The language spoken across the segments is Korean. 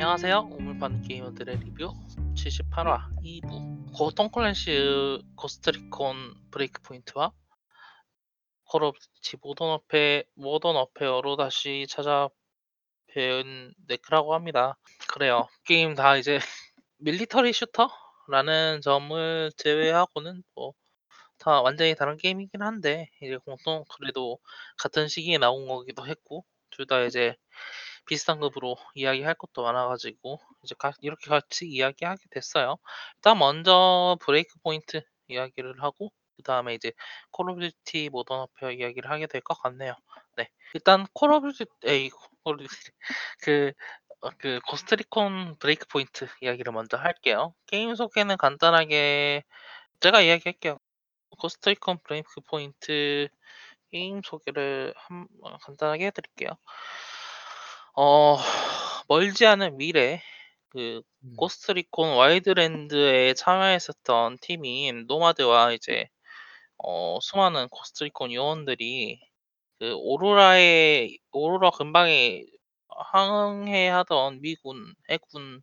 안녕하세요. 우물파는 게이머들의 리뷰 78화 2부 고 Tom Clancy Ghost Recon Breakpoint와 Call of Duty Modern Warfa Modern Warfare로 다시 찾아뵌 네크라고 합니다. 그래요. 게임 다 이제 military shooter라는 점을 제외하고는 뭐 다 완전히 다른 게임이긴 한데 이제 공통 그래도 같은 시기에 나온 거기도 했고 둘 다 이제 비슷한 급으로 이야기할 것도 많아가지고 이제 가- 이렇게 같이 이야기하게 됐어요. 일단 먼저 Breakpoint 이야기를 하고 그 다음에 이제 Call of Duty Modern Warfare 이야기를 하게 될 것 같네요. 네, 일단 Call of Duty 에이 Call of Duty 그 어, 그 Ghost Recon Breakpoint 이야기를 먼저 할게요. 게임 소개는 간단하게 제가 이야기할게요. Ghost Recon Breakpoint 게임 소개를 한, 어, 간단하게 해드릴게요. 어, 멀지 않은 미래, 그, 음. Ghost Recon Wildlands에 참여했었던 팀인 Nomad와 이제, 어, 수많은 Ghost Recon 요원들이 그 오로라의, 오로라 근방에 항해하던 미군, 해군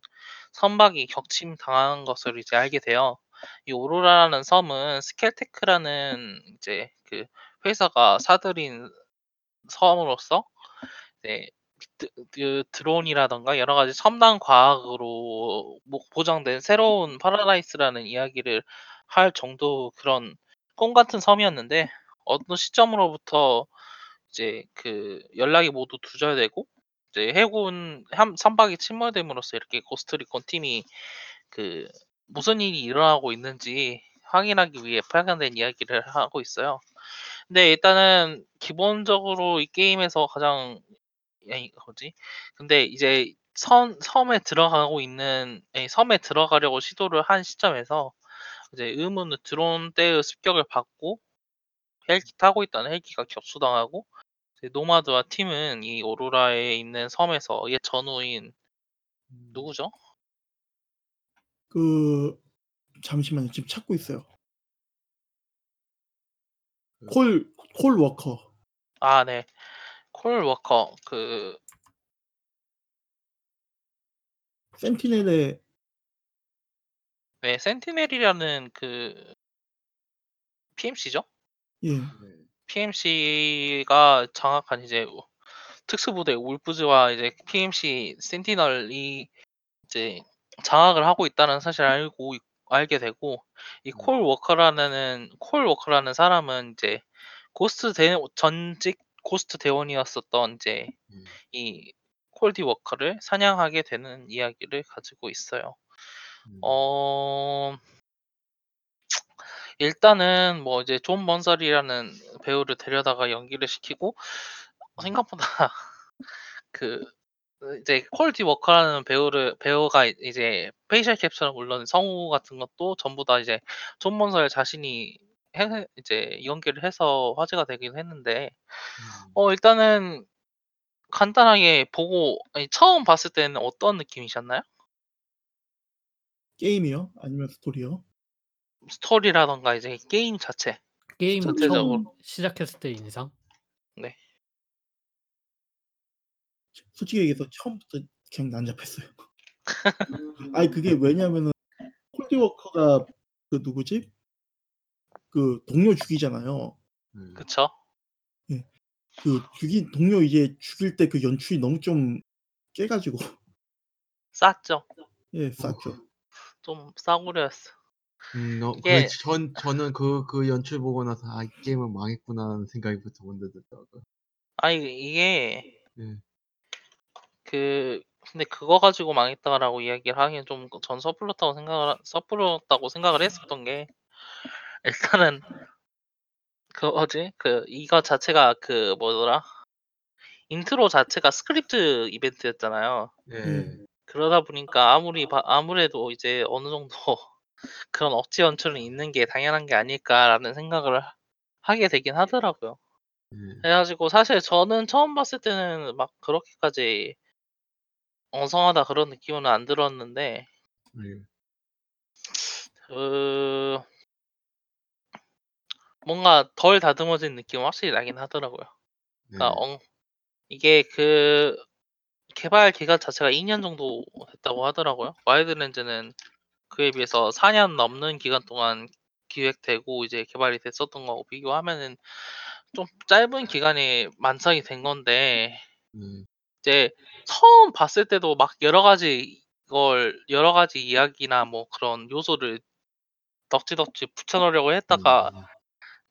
선박이 격침 당한 것을 이제 알게 돼요. 이 오로라라는 섬은 Skell Tech라는 이제 그 회사가 사들인 섬으로서 이제 드, 그 드론이라던가 여러 가지 첨단 과학으로 뭐 보장된 새로운 파라다이스라는 이야기를 할 정도 그런 꿈 같은 섬이었는데 어느 시점으로부터 이제 그 연락이 모두 두절되고 이제 해군 함- 선박이 침몰됨으로써 이렇게 Ghost Recon 팀이 그 무슨 일이 일어나고 있는지 확인하기 위해 발간된 이야기를 하고 있어요. 근데 일단은 기본적으로 이 게임에서 가장 아니 뭐지? 근데 이제 선 섬에 들어가고 있는 아니, 섬에 들어가려고 시도를 한 시점에서 이제 의문의 드론 때의 습격을 받고 헬기 타고 있던 헬기가 격추당하고 노마드와 팀은 이 오로라에 있는 섬에서 옛 전우인 음. 누구죠? 그 잠시만요. 지금 찾고 있어요. 그- Cole, Cole Walker. 아, 네. Cole Walker 그 Sentinel의 네, Sentinel이라는 그 PMC죠? 예. 네. PMC가 장악한 이제 우- 특수부대 Wolves와 이제 PMC Sentinel이 이제 장악을 하고 있다는 사실을 알고 있- 알게 되고 이 음. Cole Walker라는 Cole Walker라는 사람은 이제 Ghost 대 전직 Ghost 대원이었었던 이제 음. 이 Cole D. Walker를 사냥하게 되는 이야기를 가지고 있어요. 음. 어 일단은 뭐 이제 Jon Bernthal이라는 배우를 데려다가 연기를 시키고 생각보다 그 이제 Cole D. Walker라는 배우를 배우가 이제 facial capture는 물론 성우 같은 것도 전부 다 이제 Jon Bernthal 자신이 해, 이제 연기를 해서 화제가 되긴 했는데 음. 어 일단은 간단하게 보고 아니, 처음 봤을 때는 어떤 느낌이셨나요? 게임이요? 아니면 스토리요? 스토리라던가 이제 게임 자체 게임 전체적으로. 처음 시작했을 때 인상? 솔직히 얘기해서 처음부터 그냥 난잡했어요. 아니 그게 왜냐면은 콜디 워커가 그 누구지? 그 동료 죽이잖아요. 음. 그쵸? 그 죽인 동료 이제 죽일 때 그 연출이 너무 좀 깨가지고 쌌죠. 예 쌌죠. 좀 싸구려였어. 음, 어, 이게- 그렇지. 전 저는 그 그 연출 보고 나서 아, 이 게임은 망했구나라는 생각이부터 먼저 들더라고요. 아니 이게 네. 그 근데 그거 가지고 망했다라고 이야기를 하기엔 좀전 섣불렀다고 생각을 하- 섣불렀다고 생각을 했었던 게 일단은 그 뭐지 그 이거 자체가 그 뭐더라 인트로 자체가 스크립트 이벤트였잖아요. 네. 음. 그러다 보니까 아무리 봐- 아무래도 이제 어느 정도 그런 억지 연출은 있는 게 당연한 게 아닐까라는 생각을 하- 하게 되긴 하더라고요. 네. 그래가지고 사실 저는 처음 봤을 때는 막 그렇게까지 엉성하다 그런 느낌은 안 들었는데 네. 그 뭔가 덜 다듬어진 느낌은 확실히 나긴 하더라고요. 네. 그러니까 엉- 이게 그 개발 기간 자체가 2년 정도 됐다고 하더라고요. 와일드랜즈는 그에 비해서 4년 넘는 기간 동안 기획되고 이제 개발이 됐었던 거하고 비교하면은 좀 짧은 기간에 완성이 된 건데 네. 이제 처음 봤을 때도 막 여러 가지 이걸 여러 가지 이야기나 뭐 그런 요소를 덕지덕지 붙여넣으려고 했다가 음,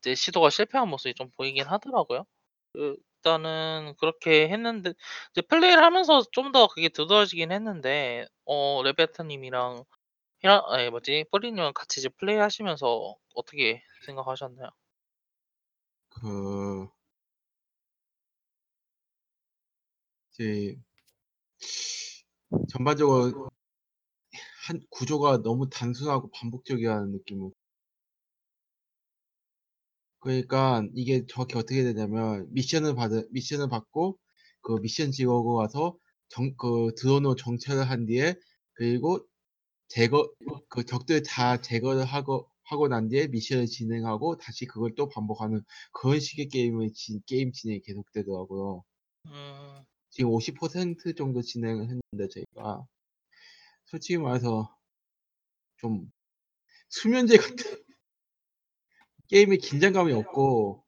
이제 시도가 실패한 모습이 좀 보이긴 하더라고요. 그 일단은 그렇게 했는데 이제 플레이를 하면서 좀 더 그게 두드러지긴 했는데 어 레베타 님이랑 히라 아니 뭐지 뿌리 님은 같이 이제 플레이 하시면서 어떻게 생각하셨나요? 그 이제 전반적으로 한 구조가 너무 단순하고 반복적이라는 느낌을 그러니까 이게 정확히 어떻게 되냐면 미션을 받은 미션을 받고 그 미션 지역으로 와서 정 그 드론으로 정찰을 한 뒤에 그리고 제거 그 적들 다 제거를 하고 하고 난 뒤에 미션을 진행하고 다시 그걸 또 반복하는 그런 식의 게임을 진, 게임 진행이 계속되더라고요. 음, 지금 50% 정도 진행을 했는데 저희가 솔직히 말해서 좀 수면제 같은 게임에 긴장감이 없고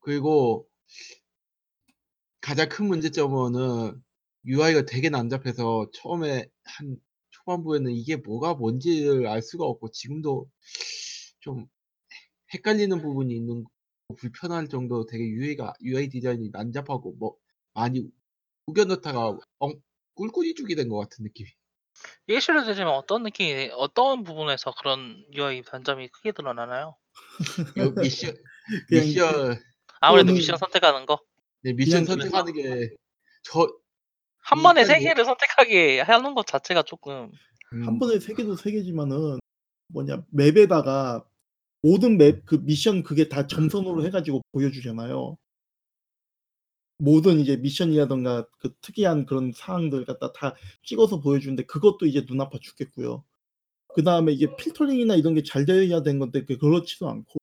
그리고 가장 큰 문제점은 UI가 되게 난잡해서 처음에 한 초반부에는 이게 뭐가 뭔지를 알 수가 없고 지금도 좀 헷갈리는 부분이 있는 거, 불편할 정도로 되게 UI가 UI 디자인이 난잡하고 뭐 많이 우겨넣다가 엉, 꿀꿀이 죽이 된 것 같은 느낌이. 예시를 들자면 어떤 느낌이 어떤 부분에서 그런 UI 단점이 크게 드러나나요? 요 미션 그냥 미션 아무래도 미션 선택하는 거. 네, 미션 그냥 선택하는 게저 한 번에 세 요- 개를 선택하게 하는 것 자체가 조금 음, 한 번에 세 개도 세 개지만은 뭐냐 맵에다가 모든 맵 그 미션 그게 다 점선으로 해가지고 보여주잖아요. 모든 이제 미션이라던가 그 특이한 그런 사항들 갖다 다 찍어서 보여주는데 그것도 이제 눈 아파 죽겠고요. 그 다음에 이게 필터링이나 이런 게잘 돼야 되는 건데 그렇지도 않고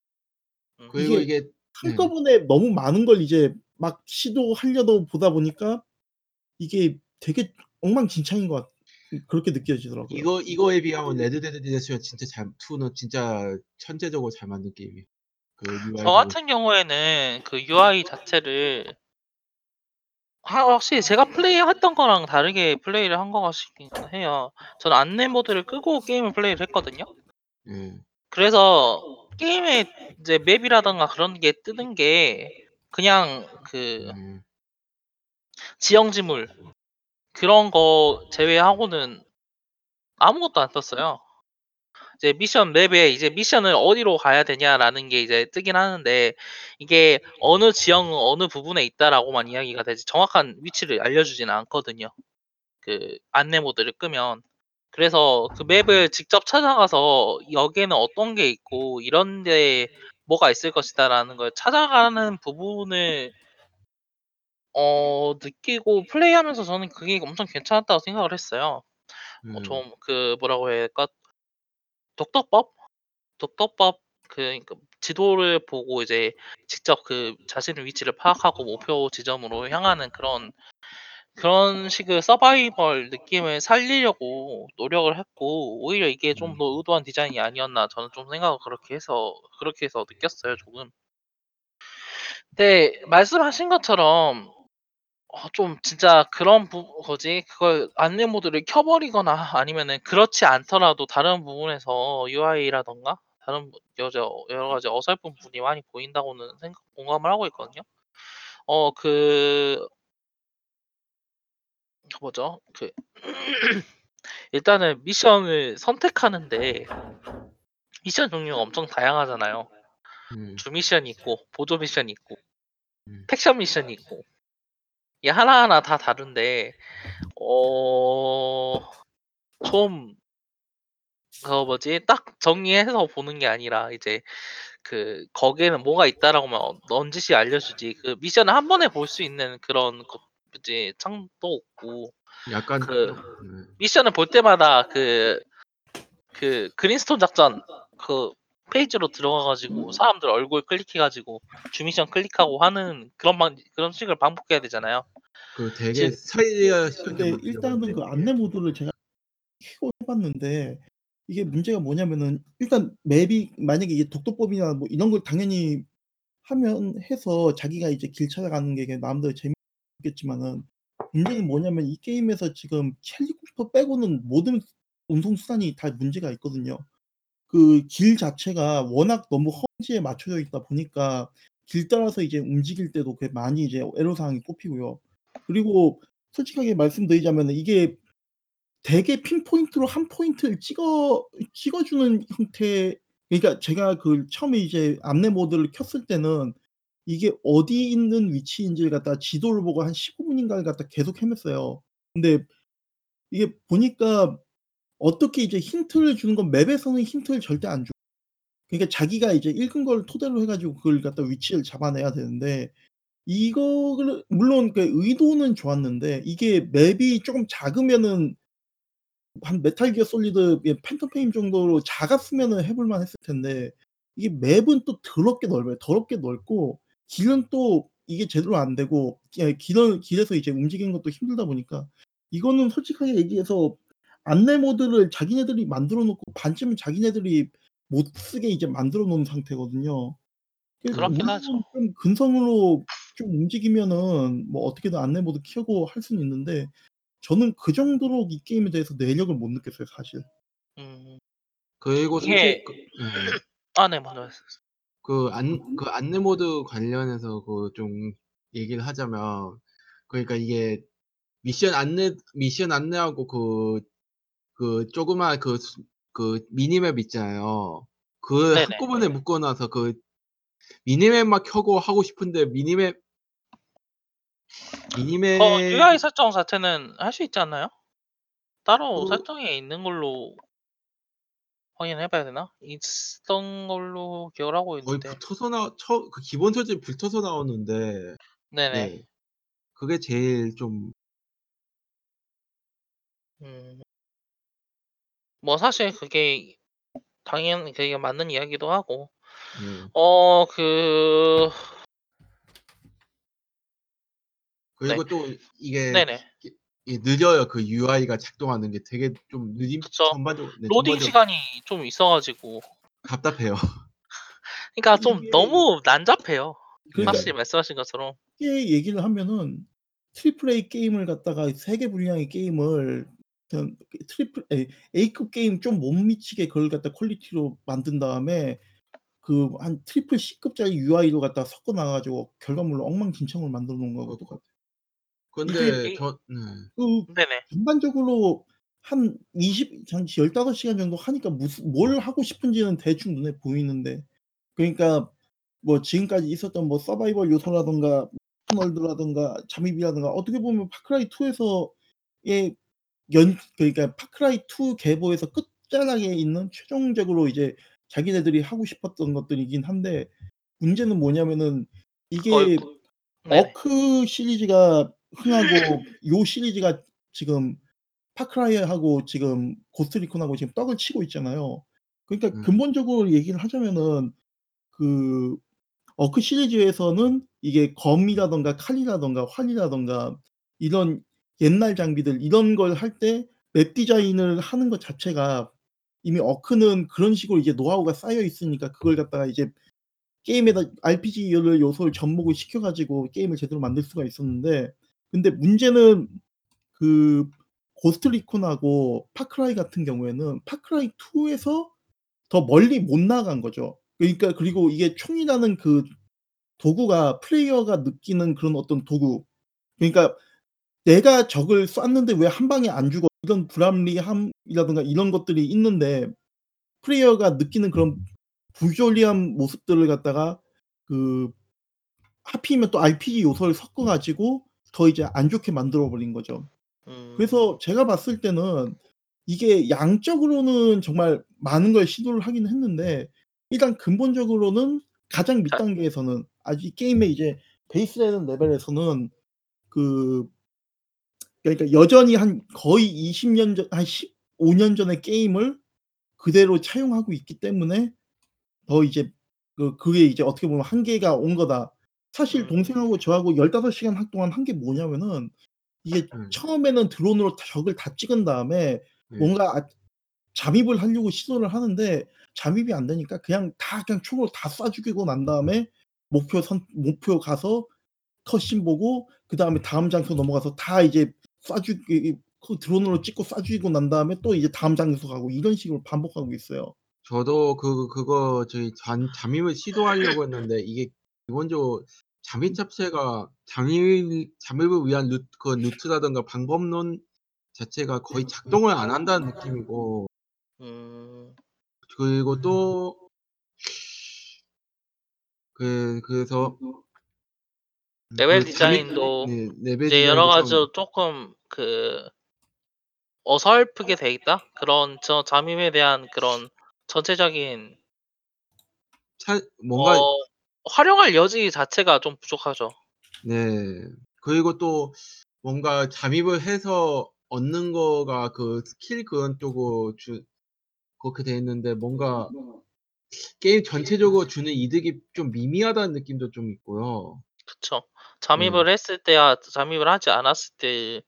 음, 그리고 이게- 이게 네. 한꺼번에 너무 많은 걸 이제 막 시도하려다 보다 보니까 이게 되게 엉망진창인 것 같, 그렇게 느껴지더라고요. 이거 이거에 비하면 레드 데드 리데스가 진짜 잘 2는 진짜 천재적으로 잘 만든 게임이에요. 그 저 같은 경우에는 그 UI 자체를 하- 확실히 제가 플레이했던 거랑 다르게 플레이를 한 것 같긴 해요. 저는 안내 모드를 끄고 게임을 플레이를 했거든요. 예. 그래서 게임에 이제 맵이라던가 그런 게 뜨는 게 그냥 그 예. 지형지물 그런 거 제외하고는 아무것도 안 떴어요. 이제 미션 맵에 이제 미션을 어디로 가야 되냐라는 게 이제 뜨긴 하는데 이게 어느 지형 어느 부분에 있다라고만 이야기가 되지 정확한 위치를 알려주지는 않거든요. 그 안내 모드를 끄면 그래서 그 맵을 직접 찾아가서 여기에는 어떤 게 있고 이런 데 뭐가 있을 것이다라는 걸 찾아가는 부분을 어 느끼고 플레이하면서 저는 그게 엄청 괜찮았다고 생각을 했어요. 예. 어, 좀그 뭐라고 해야 할까? 독서법? 독서법 그그 지도를 보고 이제 직접 그 자신의 위치를 파악하고 목표 지점으로 향하는 그런 그런 식의 서바이벌 느낌을 살리려고 노력을 했고 오히려 이게 좀 음. 더 의도한 디자인이 아니었나 저는 좀 생각을 그렇게 해서 그렇게 해서 느꼈어요 조금. 근데 말씀하신 것처럼 어 좀 진짜 그런 부 뭐지 그걸 안내 모드를 켜 버리거나 아니면은 그렇지 않더라도 다른 부분에서 UI라든가 다른 부 여저 여러 가지 어설픈 부분이 많이 보인다고는 생각 공감을 하고 있거든요. 어 그 그 뭐죠? 그 일단은 미션을 선택하는데 미션 종류가 엄청 다양하잖아요. 예. 주 미션이 있고 보조 미션이 있고 음. 팩션 미션이 있고 이게 하나하나 다 다른데 어좀 그 뭐지 딱 정리해서 보는 게 아니라 이제 그 거기에는 뭐가 있다라고만 어 넌지시 알려주지 그 미션을 한 번에 볼 수 있는 그런 것 뭐지 창도 없고 약간 그 예. 미션을 볼 때마다 그 그 그린스톤 작전 그 페이지로 들어가 가지고 음. 사람들 얼굴 클릭해 가지고 주미션 클릭하고 하는 그런 방 그런 식을 반복해야 되잖아요. 그 되게 즉 스타일리하게 근데 일단은 그 안내 이게. 모드를 제가 켜고 해 봤는데 이게 문제가 뭐냐면은 일단 맵이 만약에 이게 독도법이나 뭐 이런 걸 당연히 하면 해서 자기가 이제 길 찾아가는 게 마음대로 재밌겠지만은 문제는 뭐냐면 이 게임에서 지금 헬리콥터 빼고는 모든 운송 수단이 다 문제가 있거든요. 그 길 자체가 워낙 너무 험지에 맞춰져 있다 보니까 길 따라서 이제 움직일 때도 꽤 많이 이제 애로 사항이 꼽히고요. 그리고 솔직하게 말씀드리자면은 이게 되게 핀포인트로 한 포인트를 찍어 찍어 주는 형태 그러니까 제가 그 처음에 이제 안내 모드를 켰을 때는 이게 어디 있는 위치인지를 갖다가 지도를 보고 한 15 분인가를 갖다 계속 헤맸어요. 근데 이게 보니까 어떻게 이제 힌트를 주는 건 맵에서는 힌트를 절대 안 줘. 그러니까 자기가 이제 읽은 걸 토대로 해 가지고 그걸 갖다 위치를 잡아내야 되는데 이거를 물론 그 의도는 좋았는데 이게 맵이 쪼금 작으면은 한 Metal Gear Solid 예 Phantom Pain 정도로 작았으면은 해볼 만 했을 텐데 이게 맵은 또 더럽게 넓어요. 더럽게 넓고 길은 또 이게 제대로 안 되고 예 길은 길에서 이제 움직이는 것도 힘들다 보니까 이거는 솔직하게 얘기해서 안내 모드를 자기네들이 만들어 놓고 반쯤은 자기네들이 못 쓰게 이제 만들어 놓은 상태거든요. 그 그렇긴 하죠. 좀 근성으로 좀 움직이면은 뭐 어떻게든 안내 모드 켜고 할 수는 있는데 저는 그 정도로 이 게임에 대해서 매력을 못 느꼈어요 사실. 음. 그리고 솔직 이게 그 예. 아네 먼저 말씀하세요. 그안그 안내 모드 관련해서 그 좀 얘기를 하자면 그러니까 이게 미션 안내 미션 안내하고 그 그 조그마한 그 수 그 미니맵 있잖아요. 그 네네. 한꺼번에 묶어 놔서 그 미니맵만 켜고 하고 싶은데 미니맵 그 미니맵 UI 설정 자체는 할 수 있지 않나요? 따로 그 설정에 있는 걸로 확인해 봐야 되나? 있었던 걸로 기억을 하고 거의 있는데. 붙어서 나처그 기본 설정이 붙어서 나오는데 네네. 네. 그게 제일 좀 음. 뭐 사실 그게 당연히 그게 맞는 이야기도 하고 네. 어그 네. 그리고 또 이게 네네. 이 느려요. 그 UI가 작동하는 게 되게 좀 느림 그쵸. 전반적으로 네 로딩 전반적으로 시간이 좀 있어 가지고 답답해요. 그러니까 좀 이게 너무 난잡해요. 그러니까 확실히 말씀하신 것처럼. 쉽게 얘기를 하면은 triple A 게임을 갖다가 3개 분량의 게임을 그냥 triple A A급 게임 좀 못 미치게 그걸 갖다 quality로 만든 다음에 그 한 triple C급짜리 UI를 갖다가 섞어 놔 가지고 결과물로 엉망진창으로 만들어 놓은 거하고 그 똑같아요. 근데 이저 네. 그 네네. 전반적으로 한 20 한 15 시간 정도 하니까 무슨 뭘 하고 싶은지는 대충 눈에 보이는데 그러니까 뭐 지금까지 있었던 뭐 서바이벌 요소라든가 오픈월드라든가 잠입이라든가 어떻게 보면 파크라이 2에서의 연 그러니까 파크라이 2 계보에서 끝자락에 있는 최종적으로 이제 자기네들이 하고 싶었던 것들이긴 한데 문제는 뭐냐면은 이게 어이구. 네네. 어크 시리즈가 흥하고 요 시리즈가 지금 Far Cry하고 지금 Ghost Recon하고 지금 떡을 치고 있잖아요. 그러니까 음. 근본적으로 얘기를 하자면은 그 어크 시리즈에서는 이게 검이라든가 칼이라든가 활이라든가 이런 옛날 장비들 이런 걸 할 때 맵 디자인을 하는 것 자체가 이미 어크는 그런 식으로 이제 노하우가 쌓여 있으니까 그걸 갖다가 이제 게임에다 RPG를 요소를 접목을 시켜 가지고 게임을 제대로 만들 수가 있었는데 근데 문제는 그 Ghost Recon하고 Far Cry 같은 경우에는 Far Cry 2에서 더 멀리 못 나간 거죠. 그러니까 그리고 이게 총이라는 그 도구가 플레이어가 느끼는 그런 어떤 도구 그러니까 ' 내가 적을 쐈는데 왜 한 방에 안 죽어?' 이런 불합리함이라든가 이런 것들이 있는데 플레이어가 느끼는 그런 부조리한 모습들을 갖다가 그 하필이면 또 RPG 요소를 섞어 가지고 더 이제 안 좋게 만들어 버린 거죠. 음. 그래서 제가 봤을 때는 이게 양적으로는 정말 많은 걸 시도를 하긴 했는데 일단 근본적으로는 가장 밑자 단계에서는 아직 게임의 이제 베이스라는 레벨에서는 그 그러니까 여전히 한 거의 20년 전 한 15년 전의 게임을 그대로 차용하고 있기 때문에 더 이제 그 그게 이제 어떻게 보면 한계가 온 거다. 사실 음. 동생하고 저하고 15 시간 한 동안 한 게 뭐냐면은 이게 음. 처음에는 드론으로 적을 다 찍은 다음에 네. 뭔가 아 잠입을 하려고 시도를 하는데 잠입이 안 되니까 그냥 다 그냥 총으로 다 쏴 죽이고 난 다음에 목표 선 목표 가서 컷신 보고 그 다음에 다음 장소 넘어가서 다 이제 쏴 죽이 그 드론으로 찍고 쏴 죽이고 난 다음에 또 이제 다음 장소 가고 이런 식으로 반복하고 있어요. 저도 그 그거 저희 잠 잠입을 시도하려고 했는데 이게 기본적으로 잠입 자체가 잠입 잠입을 위한 루그 루트라든가 방법론 자체가 거의 작동을 안 한다는 느낌이고 음. 그리고 또 그 그래서 레벨 그 디자인도 네 레벨 이제 여러 디자인도 참 가지로 쪼끔 그 어설프게 돼 있다? 그런 저 잠입에 대한 그런 전체적인 차 뭔가 어 활용할 여지 자체가 좀 부족하죠. 네. 그리고 또 뭔가 잠입을 해서 얻는 거가 그 스킬 그런 쪽으로 주 그렇게 돼 있는데 뭔가 게임 전체적으로 주는 이득이 좀 미미하다는 느낌도 좀 있고요. 그쵸. 네. 잠입을 했을 때와 잠입을 하지 않았을 때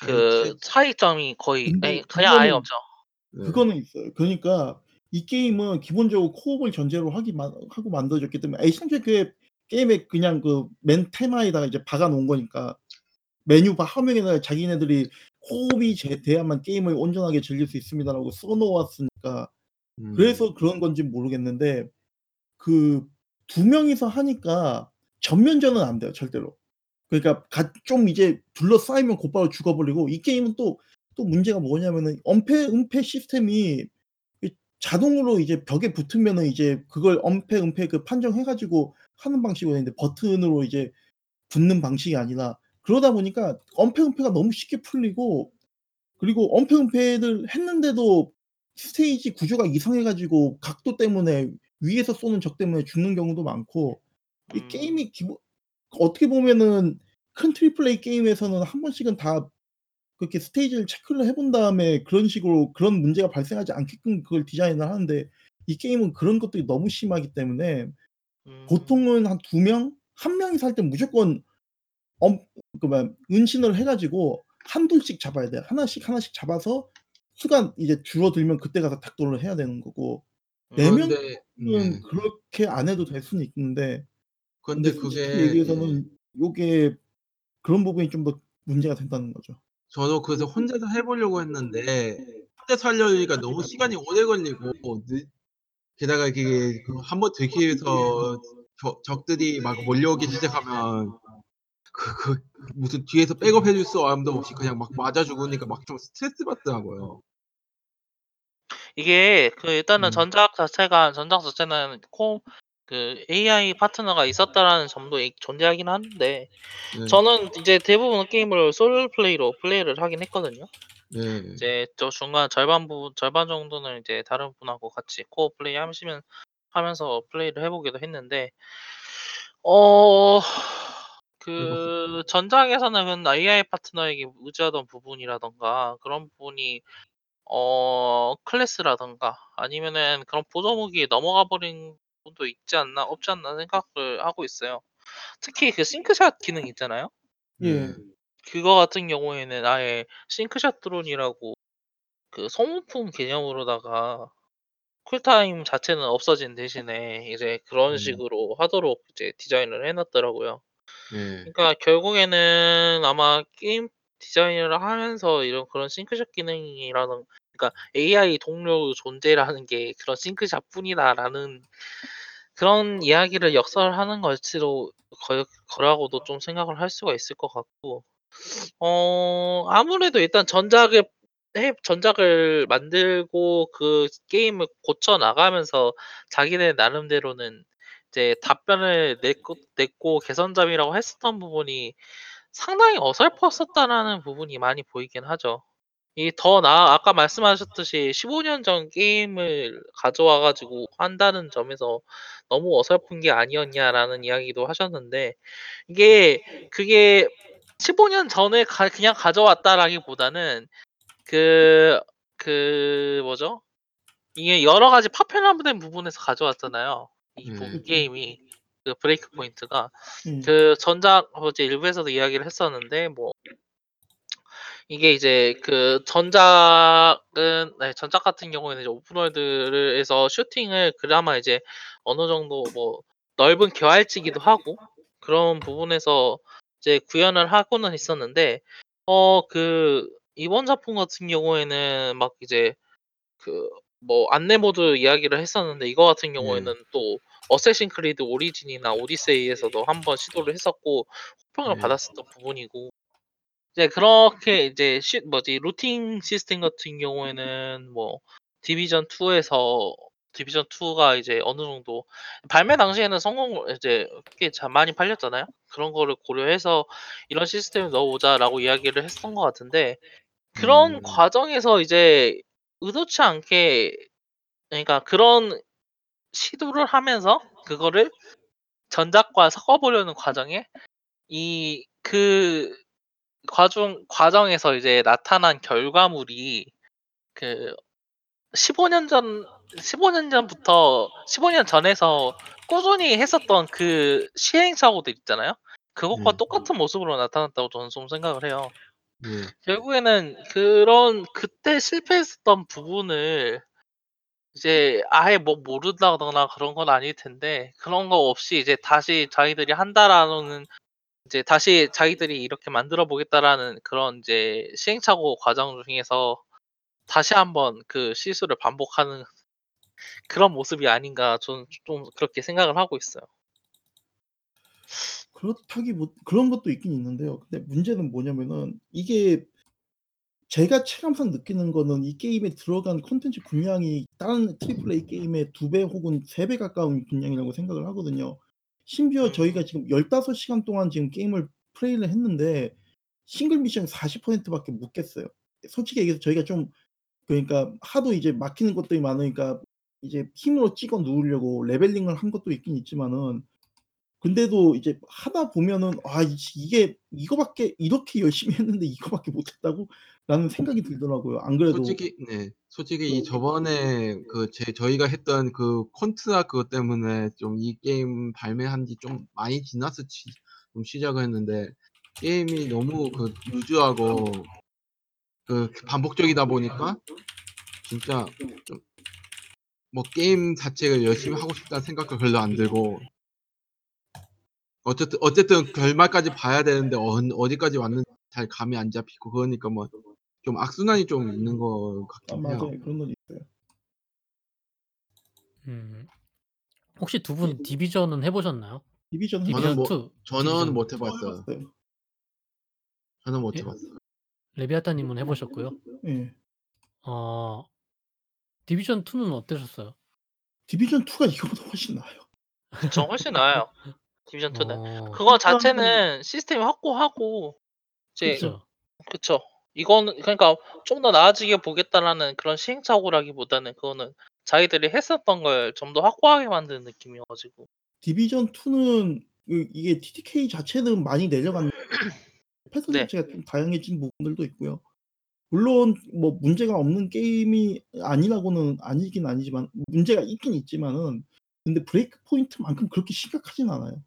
그 차이 차이점이 거의 근데 아니 그냥 아예 그거는 없죠. 네. 그거는 있어요. 그러니까 이 게임은 기본적으로 코옵을 전제로 하기 만 하고 만들어졌기 때문에 애초에 그 게임의 그냥 그 맨 테마에다가 이제 박아 놓은 거니까 메뉴 바 화면에다가 자기네들이 "코옵이 제 돼야만 게임을 온전하게 즐길 수 있습니다."라고 써 놓았으니까 음. 그래서 그런 건진 모르겠는데 그2 명이서 하니까 전면전은 안 돼요 절대로. 그러니까 가좀 이제 둘러싸이면 곧바로 죽어버리고 이 게임은 또또 문제가 뭐냐면은 엄폐 은폐 시스템이 이 자동으로 이제 벽에 붙으면은 이제 그걸 엄폐 은폐 그 판정해 가지고 하는 있는데 버튼으로 이제 붙는 방식이 아니라 그러다 보니까 엄폐 은폐가 너무 쉽게 풀리고 그리고 엄폐 은폐를 했는데도 스테이지 구조가 이상해 가지고 각도 때문에 위에서 쏘는 적 때문에 죽는 경우도 많고 이 음. 게임이 기본 어떻게 보면은 큰 triple A 게임에서는 한 번씩은 다 그렇게 스테이지를 체크를 해본 다음에 그런 식으로 그런 문제가 발생하지 않게끔 그걸 디자인을 하는데 이 게임은 그런 것들이 너무 심하기 때문에 음. 보통은 한2 명? 1 명이서 할땐 무조건 엄그 뭐야 은신을 해 가지고 1-2씩 잡아야 돼요. 하나씩 하나씩 잡아서 수가 이제 줄어들면 그때 가서 닥도를 해야 되는 거고 4 그런데 명은 네. 그렇게 안 해도 될 수는 있는데 근데 근데 그게 예. 얘기해서는 요게 그런 부분이 좀 더 문제가 된다는 거죠. 저도 그래서 혼자서 해 보려고 했는데 혼자서 하려니까 너무 시간이 오래 걸리고 늦 게다가 이게 그한번 들키기 위해서 적 적들이 막 몰려오기 시작하면 그 그 무슨 뒤에서 백업 해 줄 사람도 없이 그냥 막 맞아 죽으니까 막 좀 스트레스 받더라고요. 이게 그 일단은 음. 전작 자체가 전작 자체는 코 그 AI 파트너가 있었다라는 점도 이 존재하긴 하는데 네. 저는 이제 대부분 게임을 솔로 플레이로 플레이를 하긴 했거든요. 네. 이제 저 중간 절반 부분 절반 정도는 이제 다른 분하고 같이 co-op play 하시면 하면서 플레이를 해 보기도 했는데 어 그 전작에서는 AI 파트너에게 의지하던 부분이라든가 그런 부분이 어 클래스라든가 아니면은 그런 보조 무기에 넘어가 버린 부분도 있지 않나 없지 않나 생각을 하고 있어요. 특히 그 싱크샷 기능 있잖아요. 예. 네. 그거 같은 경우에는 아예 싱크샷 드론이라고 그 소모품 개념으로다가 cool time 자체는 없어진 대신에 이제 그런 음. 식으로 하도록 이제 디자인을 해 놨더라고요. 네. 그러니까 결국에는 아마 게임 디자인을 하면서 이런 그런 sync shot 기능이라는 그러니까 'AI 동료 존재라는 게 그런 sync shot뿐이다.'라는 그런 이야기를 역설하는 것으로 거 거라고도 좀 생각을 할 수가 있을 것 같고 어 아무래도 일단 전작을 해 전작을 만들고 그 게임을 고쳐 나가면서 자기네 나름대로는 이제 답변을 냈고 냈고 개선점이라고 했었던 부분이 상당히 어설펐었다라는 부분이 많이 보이긴 하죠. 이 더 나아 아까 말씀하셨듯이 15년 전 게임을 가져와 가지고 한다는 점에서 "너무 어설픈 게 아니었냐."라는 이야기도 하셨는데 이게 그게 15년 전에 가 그냥 가져왔다라기보다는 그그 뭐죠? 이게 여러 가지 파편화된 부분에서 가져왔잖아요. 이 부- 네. 게임이 그 Breakpoint가 예. 그 전작 어제 일부에서도 이야기를 했었는데 뭐 이게 이제 그 전작은 네, 전작 같은 경우에는 이제 open world에서 슈팅을 그나마 이제 어느 정도 뭐 넓은 개활지기도 하고 그런 부분에서 이제 구현을 하고는 있었는데 어 그 이번 작품 같은 경우에는 막 이제 그 뭐 안내 모드 이야기를 했었는데 이거 같은 경우에는 또 Assassin's Creed Origin이나 Odyssey에서도 한번 시도를 했었고 호평을 네. 받았었던 부분이고 이제 그렇게 이제 시, 뭐지 looting 시스템 같은 경우에는 뭐 디비전 2에서 디비전 2가 이제 어느 정도 발매 당시에는 성공 이제 꽤 자- 많이 팔렸잖아요. 그런 거를 고려해서 이런 시스템을 넣어보자라고 이야기를 했던 것 같은데 그런 음. 과정에서 이제 의도치 않게 그러니까 그런 시도를 하면서 그거를 전작과 섞어보려는 과정에 이 그 과정 과정에서 이제 나타난 결과물이 그 15년 전 15년 전부터 15년 전에서 꾸준히 했었던 그 시행착오들 있잖아요. 그것과 네. 똑같은 모습으로 나타났다고 저는 좀 생각을 해요. 네. 결국에는 그런 그때 실패했었던 부분을 이제 아예 뭐 모른다거나 그런 건 아닐 텐데 그런 거 없이 이제 다시 자기들이 한다라는 이제 다시 자기들이 이렇게 만들어 보겠다라는 그런 이제 시행착오 과정 중에서 다시 한번 그 실수를 반복하는 그런 모습이 아닌가 저는 좀 그렇게 생각을 하고 있어요. 그렇다기 뭐 그런 것도 있긴 있는데요. 근데 문제는 뭐냐면은 이게 제가 체감상 느끼는 거는 이 게임에 들어간 콘텐츠 분량이 다른 triple A 게임의 2배 혹은 3배 가까운 분량이라고 생각을 하거든요. 심지어 음. 저희가 지금 15시간 동안 지금 게임을 플레이를 했는데 싱글 미션 40% 밖에 못 깼어요. 솔직히 얘기해서 저희가 좀 그러니까 하도 이제 막히는 것들이 많으니까 이제 힘으로 찍어 누르려고 leveling을 한 것도 있긴 있지만은 근데도 이제 하다 보면은 '아 이 이게 이거밖에 이렇게 열심히 했는데 이거밖에 못 했다고?' 라는 생각이 들더라고요. 안 그래도 솔직히 네. 솔직히 이 네. 저번에 그 제 저희가 했던 그 Contra 그것 때문에 좀 이 게임 발매한 지 좀 많이 지나서 치 좀 시작을 했는데 게임이 너무 그 루즈하고 그 반복적이다 보니까 진짜 좀 뭐 게임 자체를 열심히 하고 싶다는 생각도 별로 안 들고 어쨌든 어쨌든 결말까지 봐야 되는데 언 어디까지 왔는지 잘 감이 안 잡히고 그러니까 뭐 좀 악순환이 좀 있는 것 아 같긴 해요. 맞아요. 그런 건 있어요. 음. 혹시 두 분 디비전은 해 보셨나요? 디비전 해 저는 디비전 뭐 2. 저는 디비전. 못 해 봤어요. 봤어요. 저는 못 예? 해 봤어요. 레비아타 님은 해 보셨고요. 예. 어. 디비전 2는 어떠셨어요? 디비전 2가 이거보다 훨씬 나아요. 그쵸. 훨씬 나아요. 디비전 2는. 어. 그거 자체는 시스템이 확고하고 이제 그쵸. 그쵸. 이거는 그러니까 좀 더 나아지게 보겠다라는 그런 시행착오라기보다는 그거는 자기들이 했었던 걸 좀 더 확고하게 만드는 느낌이어 가지고. 디비전 2는 그 이게 TDK 자체는 많이 내려갔는데 패턴 네. 자체가 좀 다양해진 부분들도 있고요. 물론 뭐 문제가 없는 게임이 아니라고는 아니긴 아니지만 문제가 있긴 있지만은 근데 브레이크 포인트만큼 그렇게 심각하진 않아요.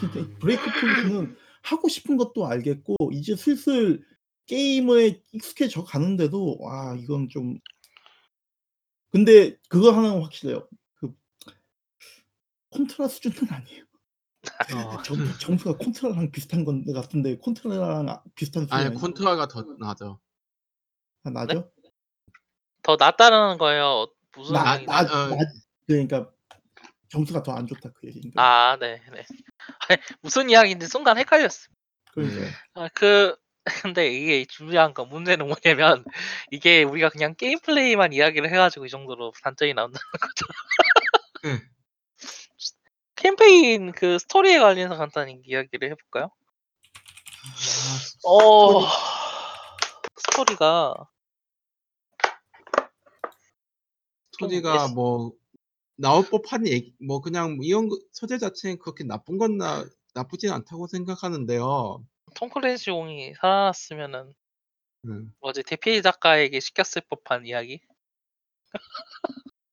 근데 음. 브레이크 포인트는 하고 싶은 것도 알겠고 이제 슬슬 게임에 익숙해져 가는데도 와 이건 좀 근데 그거 하나는 확실해요. 그 콘트라 수준은 아니에요. 어. 점 점수가 콘트라랑 비슷한 건 같은데 콘트라랑 아 비슷한 수준이 아니. 콘트라가 더 나죠. 아 네? 나죠? 더 낫다라는 거예요. 무슨 나 얘기인지. 나 어. 나 그러니까 점수가 더 안 좋다 그 얘기인 거예요. 아네 네. 아니 무슨 이야기인지 순간. 그러니까요. 네. 아그 근데 이게 중요한 건 문제는 뭐냐면 이게 우리가 그냥 게임 플레이만 이야기를 해 가지고 이 정도로 단점이 나온다는 거죠. 예. 캠페인 그 스토리에 관련해서 간단히 이야기를 해 볼까요? 아어 스토리 스토리가 좀 스토리가 뭐 나올 법한 얘기 뭐 그냥 이런 거 소재 자체는 그렇게 나쁜 건 나 나쁘진 않다고 생각하는데요. 톰 클랜시 용이 살아났으면은 음. 뭐지 대필 작가에게 시켰을 법한 이야기?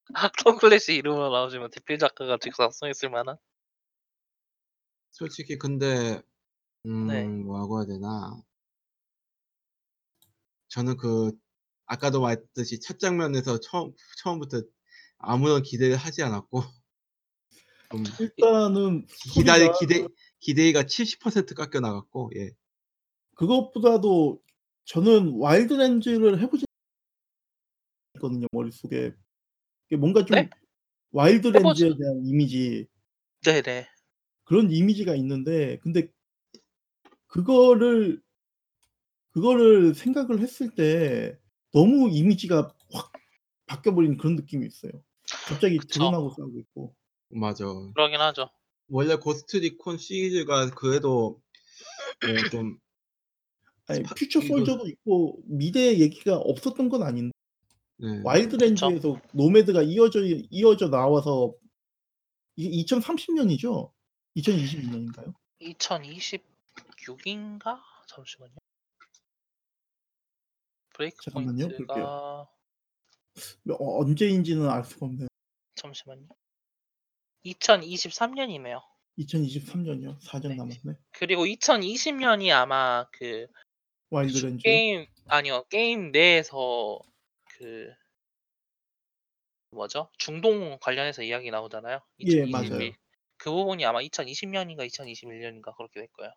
톰 클래시 이름으로 나오지만 대필 작가가 직접 작성했을 만한? 솔직히 근데 음 네. 뭐라고 해야 되나. 저는 그 아까도 말했듯이 첫 장면에서 처음 처음부터 아무런 기대를 하지 않았고 좀 일단은 스토리가 기대 기대가 70% 깎여 나갔고 예. 그것보다도 저는 와일드랜즈를 해 보지 있거든요, 머릿속에. 뭔가 좀 네? 와일드랜즈에 해보죠. 대한 이미지 네네. 그런 이미지가 있는데 근데 그거를 그거를 생각을 했을 때 너무 이미지가 확 바뀌어 버린 그런 느낌이 있어요. 갑자기 그쵸. 드론하고 싸우고 있고. 맞아. 그러긴 하죠. 원래 Ghost Recon 시리즈가 그래도 뭐좀 아니 스파 퓨처 이거 Soldier도 있고 미래 얘기가 없었던 건 아닌데 네. Wildlands에서 Nomad가 이어져 이어져 나와서 이게 2030년이죠? 2022년인가요? 2026인가? 잠시만요. 브레이크 잠깐만요. 볼게요. point가 어 언제인지는 알 수가 없네요. 잠시만요. 2023년이네요. 2023년이요. 4년 네. 남았네. 그리고 2020년이 아마 그 Wildlands요? 게임 아니요. 게임 내에서 그 뭐죠? 중동 관련해서 이야기 나오잖아요. 예, 2021. 맞아요. 그 부분이 아마 2020년인가 2021년인가 그렇게 될 거예요.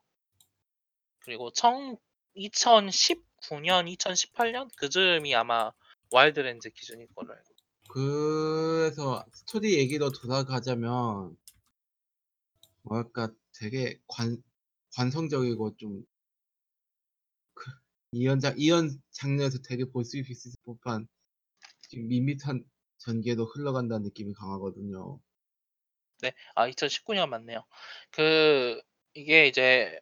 그리고 청 2019년, 2018년 그즈음이 아마 와일드랜즈 기준일 걸로 알고. 그래서 스토리 얘기로 돌아가자면 뭐랄까 되게 관 관성적이고 좀 그 이런 장 이런 장르에서 되게 볼 수 있을 법한 지금 밋밋한 전개로 흘러간다는 느낌이 강하거든요. 네. 아 2019년 맞네요. 그 이게 이제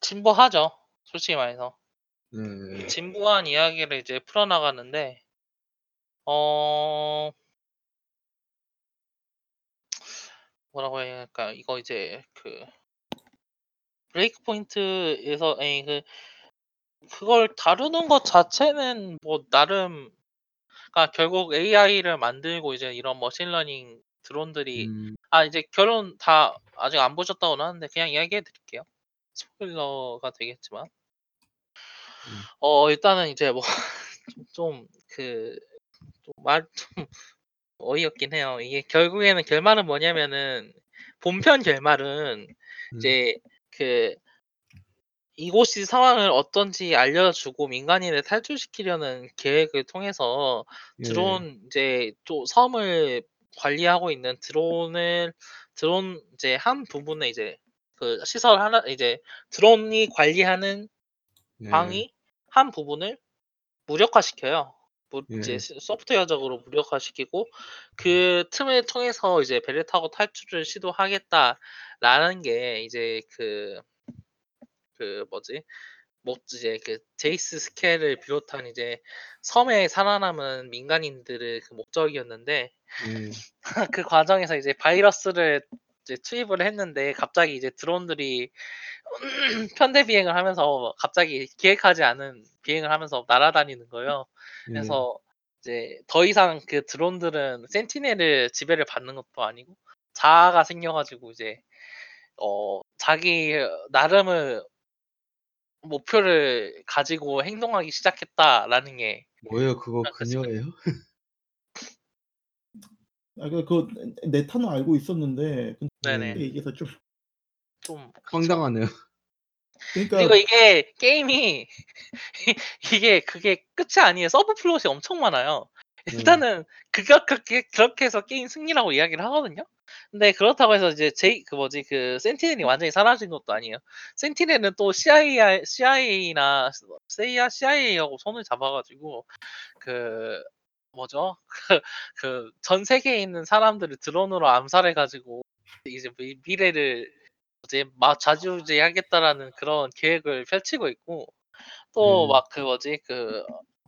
진부하죠. 솔직히 말해서. 네. 진부한 이야기를 이제 풀어나가는데 어 뭐라고 해야 할까? 이거 이제 그 브레이크 포인트에서 그 그걸 다루는 것 자체는 뭐 나름 그러니까 결국 AI를 만들고 이제 이런 machine learning 드론들이 음. 아 이제 결론 다 아직 안 보셨다고는 하는데 그냥 이야기해 드릴게요. 스포일러가 되겠지만. 음. 어 일단은 이제 뭐 좀그좀말좀 어이없긴 해요. 이게 결국에는 결말은 뭐냐면은 본편 결말은 음. 이제 그 이곳이 상황을 어떤지 알려주고 민간인을 탈출시키려는 계획을 통해서 예. 드론 이제 또 섬을 관리하고 있는 드론을 드론 이제 한 부분에 이제 그 시설 하나 이제 드론이 관리하는 네. 방이 한 부분을 무력화시켜요. 뭐 이제 소프트웨어적으로 무력화시키고 그 틈을 통해서 이제 배를 타고 탈출을 시도하겠다라는 게 이제 그그 뭐지? 뭐 이제 그 제이스 스켈을 비롯한 이제 섬에 살아남은 민간인들의 그 목적이었는데 예. 그 과정에서 이제 바이러스를 이제 투입을 했는데 갑자기 이제 드론들이 편대 비행을 하면서 갑자기 기획하지 않은 비행을 하면서 날아다니는 거예요. 예. 그래서 이제 더 이상 그 드론들은 센티넬을 지배를 받는 것도 아니고 자아가 생겨 가지고 이제 어 자기 나름의 목표를 가지고 행동하기 시작했다라는 게 뭐예요? 그거. 그녀예요? 아 그 그 네타는 알고 있었는데 근데 네네. 네. 얘기해서 좀 좀 그쵸. 황당하네요. 그러니까 그리고 이게 게임이 이게 그게 끝이 아니에요. subplot이 엄청 많아요. 네. 일단은 그가 그렇게 그렇게 해서 게임 승리라고 이야기를 하거든요. 근데 그렇다고 해서 이제 제이 그 뭐지 그 센티넬이 완전히 사라진 것도 아니에요. 센티넬은 또 CIA CIA나 세이아 CIA하고 손을 잡아 가지고 그 뭐죠? 그그전 세계에 있는 사람들을 드론으로 암살해 가지고 이제 미 미래를 이제 막 좌지우지하겠다라는 그런 계획을 펼치고 있고 또 네. 막그 뭐지 그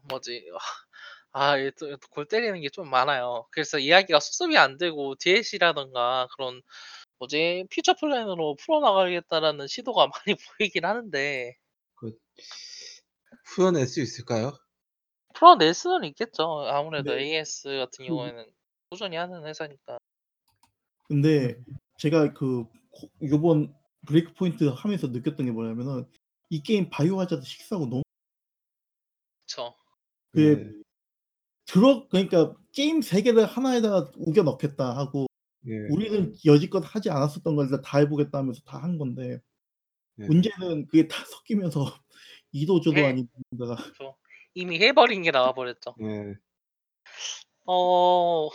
뭐지 아 이게 또골 때리는 게 좀 많아요. 그래서 이야기가 수습이 안 되고 DLC라든가 그런 뭐지 퓨처 플랜으로 풀어나가겠다라는 시도가 많이 보이긴 하는데 그 풀어낼 수 있을까요? 풀어낼 수는 있겠죠. 아무래도 네. AS 같은 그 경우에는 꾸준히 하는 회사니까. 근데 제가 그 코 요번 Breakpoint 하면서 느꼈던 게 뭐냐면은 이 게임 Biohazard 6하고 너무 그쵸. 그게 네. 들어 그러니까 게임 세계를 하나에다가 우겨 넣겠다 하고 예. 우리는 여지껏 하지 않았었던 걸 다 해 보겠다 하면서 다 한 건데 네. 문제는 그게 다 섞이면서 이도 저도 해 아닌 데다가 그쵸. 이미 해 버린 게 나와 버렸죠. 예. 어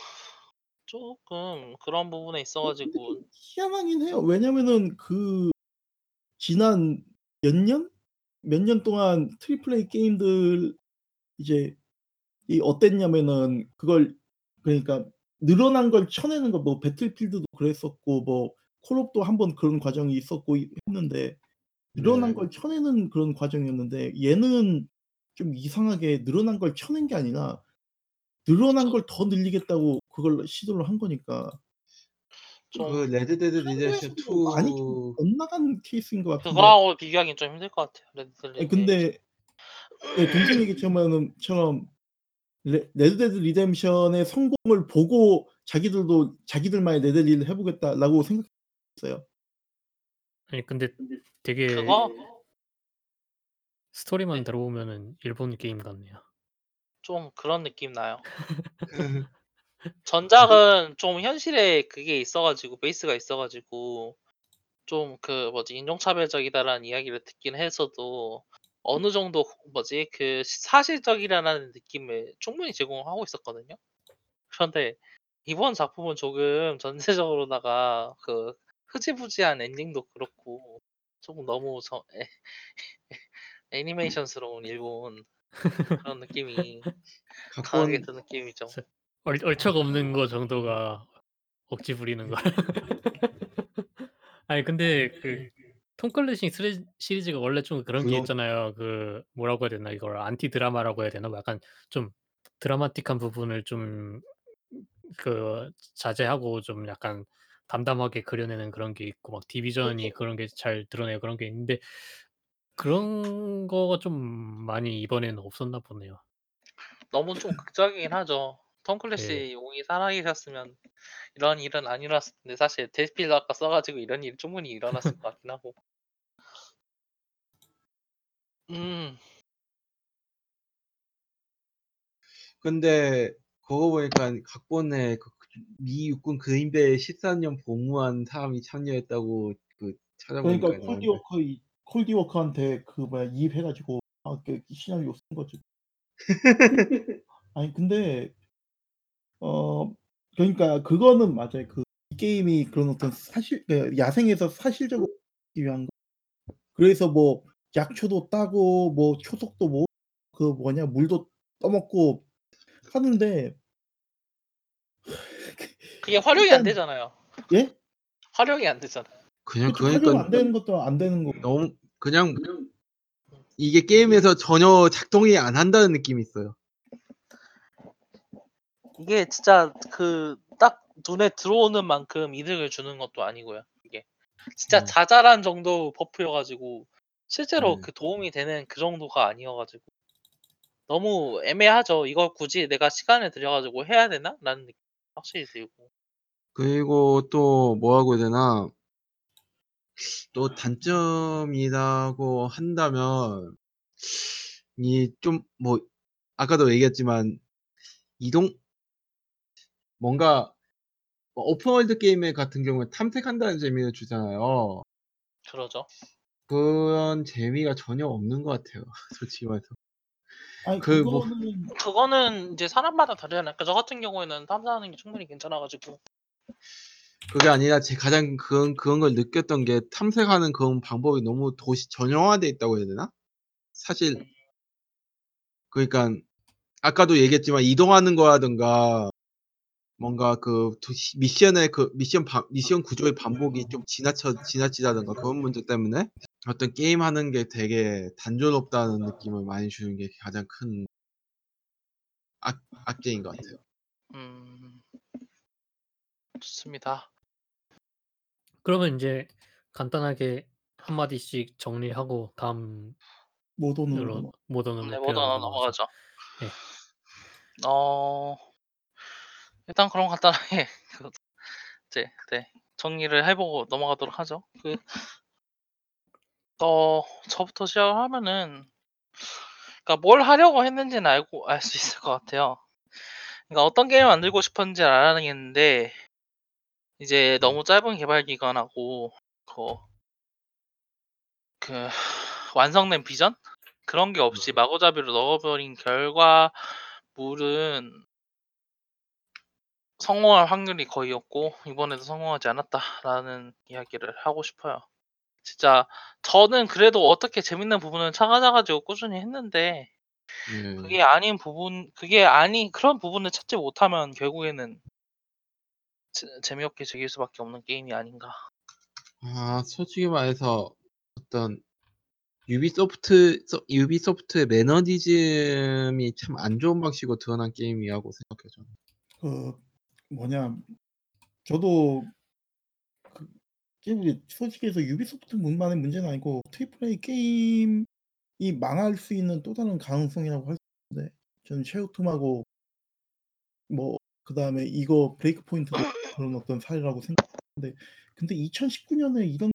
쪼끔 그런 부분에 있어 어 근데 좀 가지고 희한하긴 해요. 왜냐면은 그 지난 몇 년? 몇 년 동안 triple A 게임들 이제 이 어땠냐면은 그걸 그러니까 늘어난 걸 쳐내는 거 뭐 Battlefield도 그랬었고 뭐 Call of도 한번 그런 과정이 있었고 이 했는데 늘어난 네. 걸 쳐내는 그런 과정이었는데 얘는 좀 이상하게 늘어난 걸 쳐낸 게 아니라 늘어난. 걸 더 늘리겠다고 그걸 시도를 한 거니까 그좀 레드 데드 리뎀션 한국에서도 많이 좀2 엇나간 케이스인 것 같은데 그거하고 비교하기는 좀 힘들 것 같아요. 레드 데드 아니. 근데 예 동생 얘기처럼은 처럼 레 레드 데드 리뎀션의 성공을 보고 자기들도 자기들만의 레데리를 해 보겠다라고 생각했어요. 아니 근데 되게 그거 스토리만 네. 들어보면은 일본 게임 같네요. 좀 그런 느낌 나요. 그 전작은 좀 현실에 그게 있어 가지고 베이스가 있어 가지고 좀 그 뭐지 인종차별적이다라는 이야기를 듣긴 했어도 어느 정도 뭐지 그 사실적이라는 느낌을 충분히 제공하고 있었거든요. 그런데 이번 작품은 조금 전체적으로다가 그 흐지부지한 엔딩도 그렇고 조금 너무 저 애 애니메이션스러운 일본 그런 느낌이 강하게 드는 게임이죠. 저얼 얼척 없는 거 정도가 억지 부리는 거. 아니 근데 그 Tom Clancy 시리 시리즈가 원래 좀 그런 게 있잖아요. 그 뭐라고 해야 되나 이걸 안티 드라마라고 해야 되나? 뭐 약간 좀 드라마틱한 부분을 좀 그 자제하고 좀 약간 담담하게 그려내는 그런 게 있고 막 디비전이 그렇죠. 그런 게 잘 드러내고 그런 게 있는데 그런 거가 좀 많이 이번에는 없었나 보네요. 너무 좀 극적이긴 하죠. 톰 예. 용이 살아계셨으면 이런 일은 안 일어났을 텐데 사실 데스필드 아까 써 가지고 이런 일이 충분히 일어났을 것 같긴 하고. 음. 근데 그거 보니깐 각본에 그미 육군 그린벨 14년 복무한 사람이 참여했다고 그 그러니까 찾아보니까 콜디 나오는데 워커 이 콜디 워커한테 그 뭐야 이입해 가지고 아 그 시나리오 쓴 거지. 아니 근데 어 그러니까 그거는 맞아요. 그이 게임이 그런 어떤 사실 그 야생에서 사실적으로 위한 거 그래서 뭐 약초도 따고 뭐 초석도 뭐 그 뭐냐 물도 떠먹고 하는데 그게 활용이 안 일단 되잖아요. 예? 활용이 안 되잖아. 그냥 그쵸. 활용 그러니깐 안 되는 것도 안 되는 거고. 너무 그냥 이게 게임에서 전혀 작동이 안 한다는 느낌이 있어요. 이게 진짜 그 딱 눈에 들어오는 만큼 이득을 주는 것도 아니고요, 이게. 진짜 음. 자잘한 정도 버프여 가지고 실제로 네. 그 도움이 되는 그 정도가 아니어 가지고 너무 애매하죠. '이걸 굳이 내가 시간을 들여 가지고 해야 되나?'라는 느낌이 확실히 들고. 그리고 또 뭐라고 해야 되나 또 단점이라고 한다면 이 좀 뭐 아까도 얘기했지만 이동 뭔가 뭐 open world 게임 같은 경우에 탐색한다는 재미를 주잖아요. 그러죠. 그런 재미가 전혀 없는 것 같아요, 솔직히 말해서. 아니 그 뭐 그거는 그거는 이제 사람마다 다르잖아요. 그저 같은 경우에는 탐사하는 게 충분히 괜찮아 가지고 그게 아니라 제 가장 그런 그런 걸 느꼈던 게 탐색하는 그런 방법이 너무 도시 전형화돼 있다고 해야 되나? 사실 그러니깐 아까도 얘기했지만 이동하는 거라든가 뭔가 그 도시 미션의 그 미션 반 미션 구조의 반복이 좀 지나쳐 지나치다든가 그런 문제 때문에 어떤 게임 하는 게 되게 단조롭다는 느낌을 많이 주는 게 가장 큰 악 악재인 것 같아요. 음. 좋습니다. 그러면 인제 간단하게 한 마디씩 정리하고 다음 모던으로 으로 넘어 모던으로 네 모던으로 넘어가죠. 넘어가죠. 예. 어 일단 그럼 간단하게 그 이제 네 정리를 해 보고 넘어가도록 하죠. 그 어 저부터 시작을 하면은 그러니까 뭘 하려고 했는지는 알고 알 수 있을 것 같아요. 그러니까 어떤 게임을 만들고 싶었는지를 알아내겠는데 이제 너무 짧은 개발 기간하고 그 그 완성된 비전 그런 게 없이 마구잡이로 넣어버린 결과물은 성공할 확률이 거의 없고 이번에도 성공하지 않았다라는 이야기를 하고 싶어요. 진짜 저는 그래도 어떻게 재밌는 부분을 찾아 가지고 꾸준히 했는데 네. 그게 아닌 부분 그게 아닌 그런 부분을 찾지 못하면 결국에는 재 재미없게 즐길 수밖에 없는 게임이 아닌가. 아 솔직히 말해서 어떤 유비소프트 소 유비소프트의 매너리즘이 참 안 좋은 방식으로 드러난 게임이라고 생각해요 저는. 그 뭐냐 저도 그 게임이 솔직히 해서 Ubisoft만의 문제는 아니고 triple A 게임이 망할 수 있는 또 다른 가능성이라고 할 수 있는데 저는 섀오툼하고 뭐 그다음에 이거 Breakpoint도 그런 어떤 사례라고 생각하는데 근데 2019년에 이런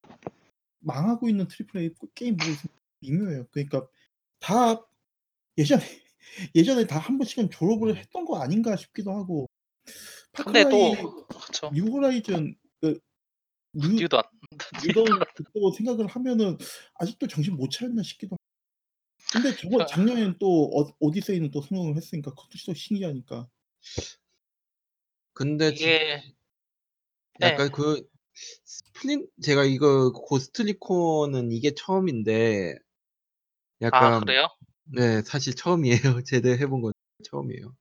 망하고 있는 triple A 게임 보고 있으면 미묘해요. 그러니까 다 예전에 예전에 다 한 번씩은 졸업을 했던 거 아닌가 싶기도 하고 근데 파크라이 또 그쵸. 뉴 호라이즌 그뉴 뉴던. 뉴던 그거 생각을 하면은 아직도 정신 못 차렸나 싶기도 하고. 근데 저번 그러니까 작년에는 또어 오디세이는 또 성공을 했으니까 그것도 또 신기하니까. 근데 진 이게 네. 약간 그 스플린 제가 이거 고스트 리콘은 이게 처음인데 아 약간 그래요? 네 사실 처음이에요. 제대로 해본 건 처음이에요.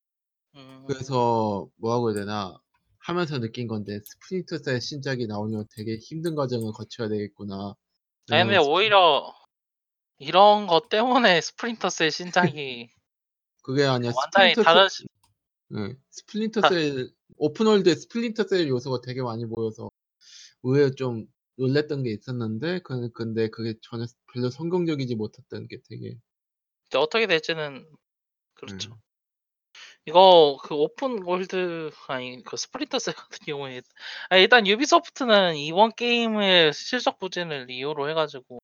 음. 그래서 뭐라고 해야 되나 하면서 느낀 건데 '스플린터 셀 신작이 나오려면 되게 힘든 과정을 거쳐야 되겠구나.' 아니 근데 왜냐면 스플 오히려 이런 것 때문에 스프린터 셀 신작이 그게 아니라 완전히 스플린터 다른 셀시 예. 스플린터 다셀 오픈월드에 스플린터 셀 요소가 되게 많이 보여서 의외로 좀 놀랐던 게 있었는데 그 근데 그게 전혀 별로 성공적이지 못했다는 게 되게 이제 어떻게 될지는 예. 그렇죠. 이거 그 open world 아니 그 Splinter Cell 같은 경우에 아 일단 Ubisoft는 이번 게임을 실적 부진을 이유로 해 가지고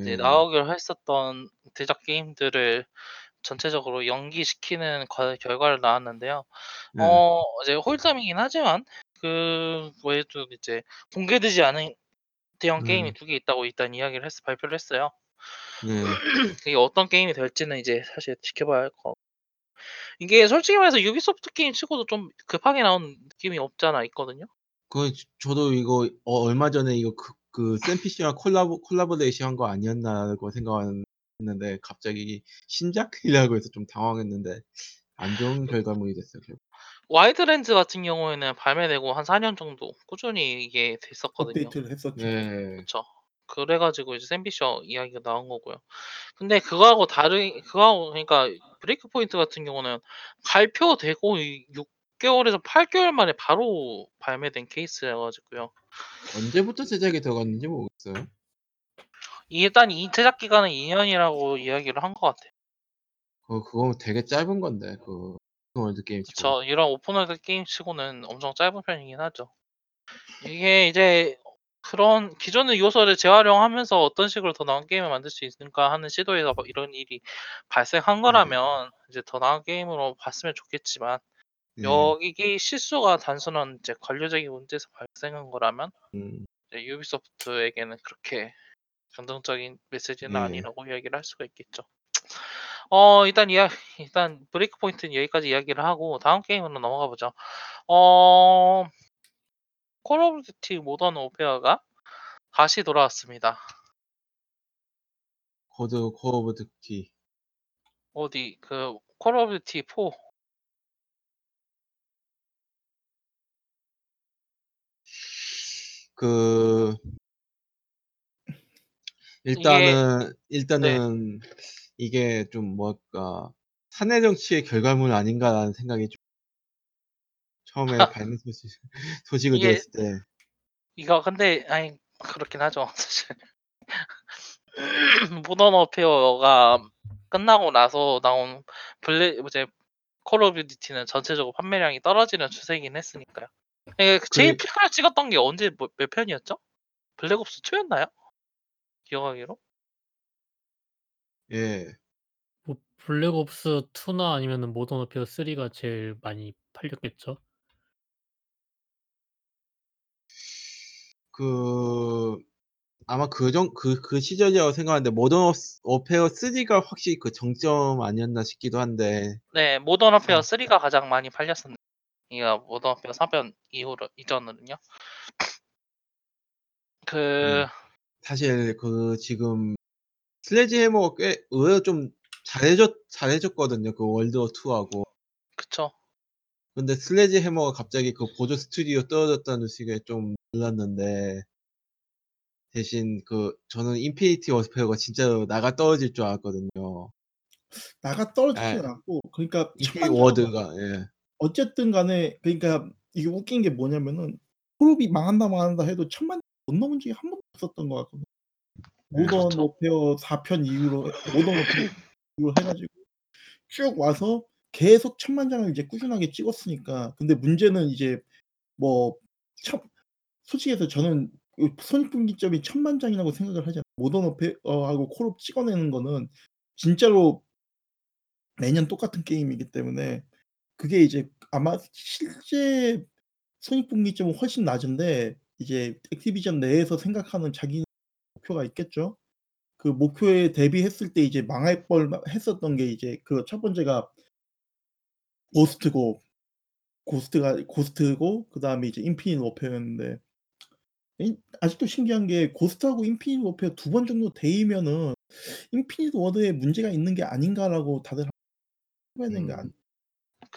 이제 예. 나오기로 했었던 대작 게임들을 전체적으로 연기시키는 과 결과를 낳았는데요. 예. 어 이제 후일담이긴 하지만 그 외에도 이제 공개되지 않은 대형 게임이 음. 2 개 있다고 일단 이야기를 했어 발표를 했어요. 네. 그게 어떤 게임이 될지는 이제 사실 지켜봐야 할 거 이게 솔직히 말해서 유비소프트 게임 치고도 좀 급하게 나온 느낌이 없지 않아 있거든요. 그 저도 이거 어 얼마 전에 이거 그그 Sam Fisher랑 콜라보 콜라보레이션 한 거 아니었나라고 생각 했는데 갑자기 신작이라고 해서 좀 당황했는데 안 좋은 결과물이 됐어요 결국. Wildlands 같은 경우에는 발매되고 한 4년 정도 꾸준히 이게 됐었거든요. 업데이트를 했었죠. 네. 그쵸. 그래 가지고 이제 Sam Fisher 이야기가 나온 거고요. 근데 그거하고 다른 그거하고 그러니까 Breakpoint 같은 경우는 발표되고 이 6개월에서 8개월 만에 바로 발매된 케이스여 가지고요. 언제부터 제작이 들어갔는지 모르겠어요. 일단 이 제작 기간은 2 년이라고 이야기를 한 것 같아요. 그 그거 되게 짧은 건데 그 오픈월드 게임 치고는. 그쵸. 이런 open world 게임 치고는 엄청 짧은 편이긴 하죠. 이게 이제 그런 기존의 요소를 재활용하면서 어떤 식으로 더 나은 게임을 만들 수 있을까 하는 시도에서 뭐 이런 일이 발생한 네. 거라면 이제 더 나은 게임으로 봤으면 좋겠지만 네. 여기 실수가 단순한 이제 관료적인 문제에서 발생한 거라면 음. 이제 유비소프트에게는 그렇게 긍정적인 메시지는 예. 아니라고 이야기를 할 수가 있겠죠. 어 일단 이야 일단 브레이크 포인트는 여기까지 이야기를 하고 다음 게임으로 넘어가 보죠. 어 콜 오브 듀티 모던 워페어가 다시 돌아왔습니다. 코드 콜 오브 듀티. 어디 그콜 오브 듀티 4. 그 이게 일단은 네. 일단은 이게 좀 뭐랄까 '사내 정치의 결과물 아닌가.'라는 생각이 좀 처음에 발매 소식 소식을 이게 들었을 때 이거 근데 아니 그렇긴 하죠 사실. 모던 워페어가 끝나고 나서 나온 블레 이제 콜 오브 듀티는 전체적으로 판매량이 떨어지는 추세이긴 했으니까요. 예, 그 제일 그래. 피크를 찍었던 게 언제 뭐, 몇 편이었죠? 블랙 옵스 2였나요? 기억하기로? 예. 뭐 블랙옵스 2나 아니면은 모던 워페어 3가 제일 많이 팔렸겠죠. 그 아마 그정 그그 시절이라고 생각하는데 모던 워 워페어 3가 확실히 그 정점 아니었나 싶기도 한데. 네, 모던 워페어 아. 3가 가장 많이 팔렸었는데 이가 모던 워페어 4편 이후로 이전으로는요. 그 네. 사실 그 지금 슬레지해머가 꽤 의외로 좀 잘해줬 잘해줬거든요. 그 월드 워 2하고. 그쵸. 근데 슬레지해머가 갑자기 그 보조 스튜디오 떨어졌다는 식에 좀 놀랐는데 대신 그 저는 인피니티 워페어가 진짜로 나가 떨어질 줄 알았거든요. 나가 떨어지진 예. 않고 그러니까 인피니티 천만 워드가 예. 어쨌든 간에 그러니까 이게 웃긴 게 뭐냐면은 콜옵이 망한다 망한다 해도 천만 못 넘은 적이 한 번도 없었던 것 같거든요. 모던 그렇죠. 워페어 4편 이후로 모던 워페어 이후로 해 가지고 쭉 와서 계속 천만 장을 이제 꾸준하게 찍었으니까. 근데 문제는 이제 뭐천 솔직히 해서 저는 그 손익분기점이 천만 장이라고 생각을 하지 않아요. 모던 워페어하고 콜옵 찍어내는 거는 진짜로 매년 똑같은 게임이기 때문에 그게 이제 아마 실제 손익분기점은 훨씬 낮은데 이제 액티비전 내에서 생각하는 자기 목표가 있겠죠. 그 목표에 대비했을 때 이제 망할 뻔 했었던 게 이제 그 첫 번째가 고스트고 고스트가 고스트고 그 다음에 이제 인피니티 워페어였는데 이 아직도 신기한 게 고스트하고 인피니티 워페어 2번 정도 데이면은 '인피니티 워드에 문제가 있는 게 아닌가.'라고 다들 해야 되는 게 음. 아니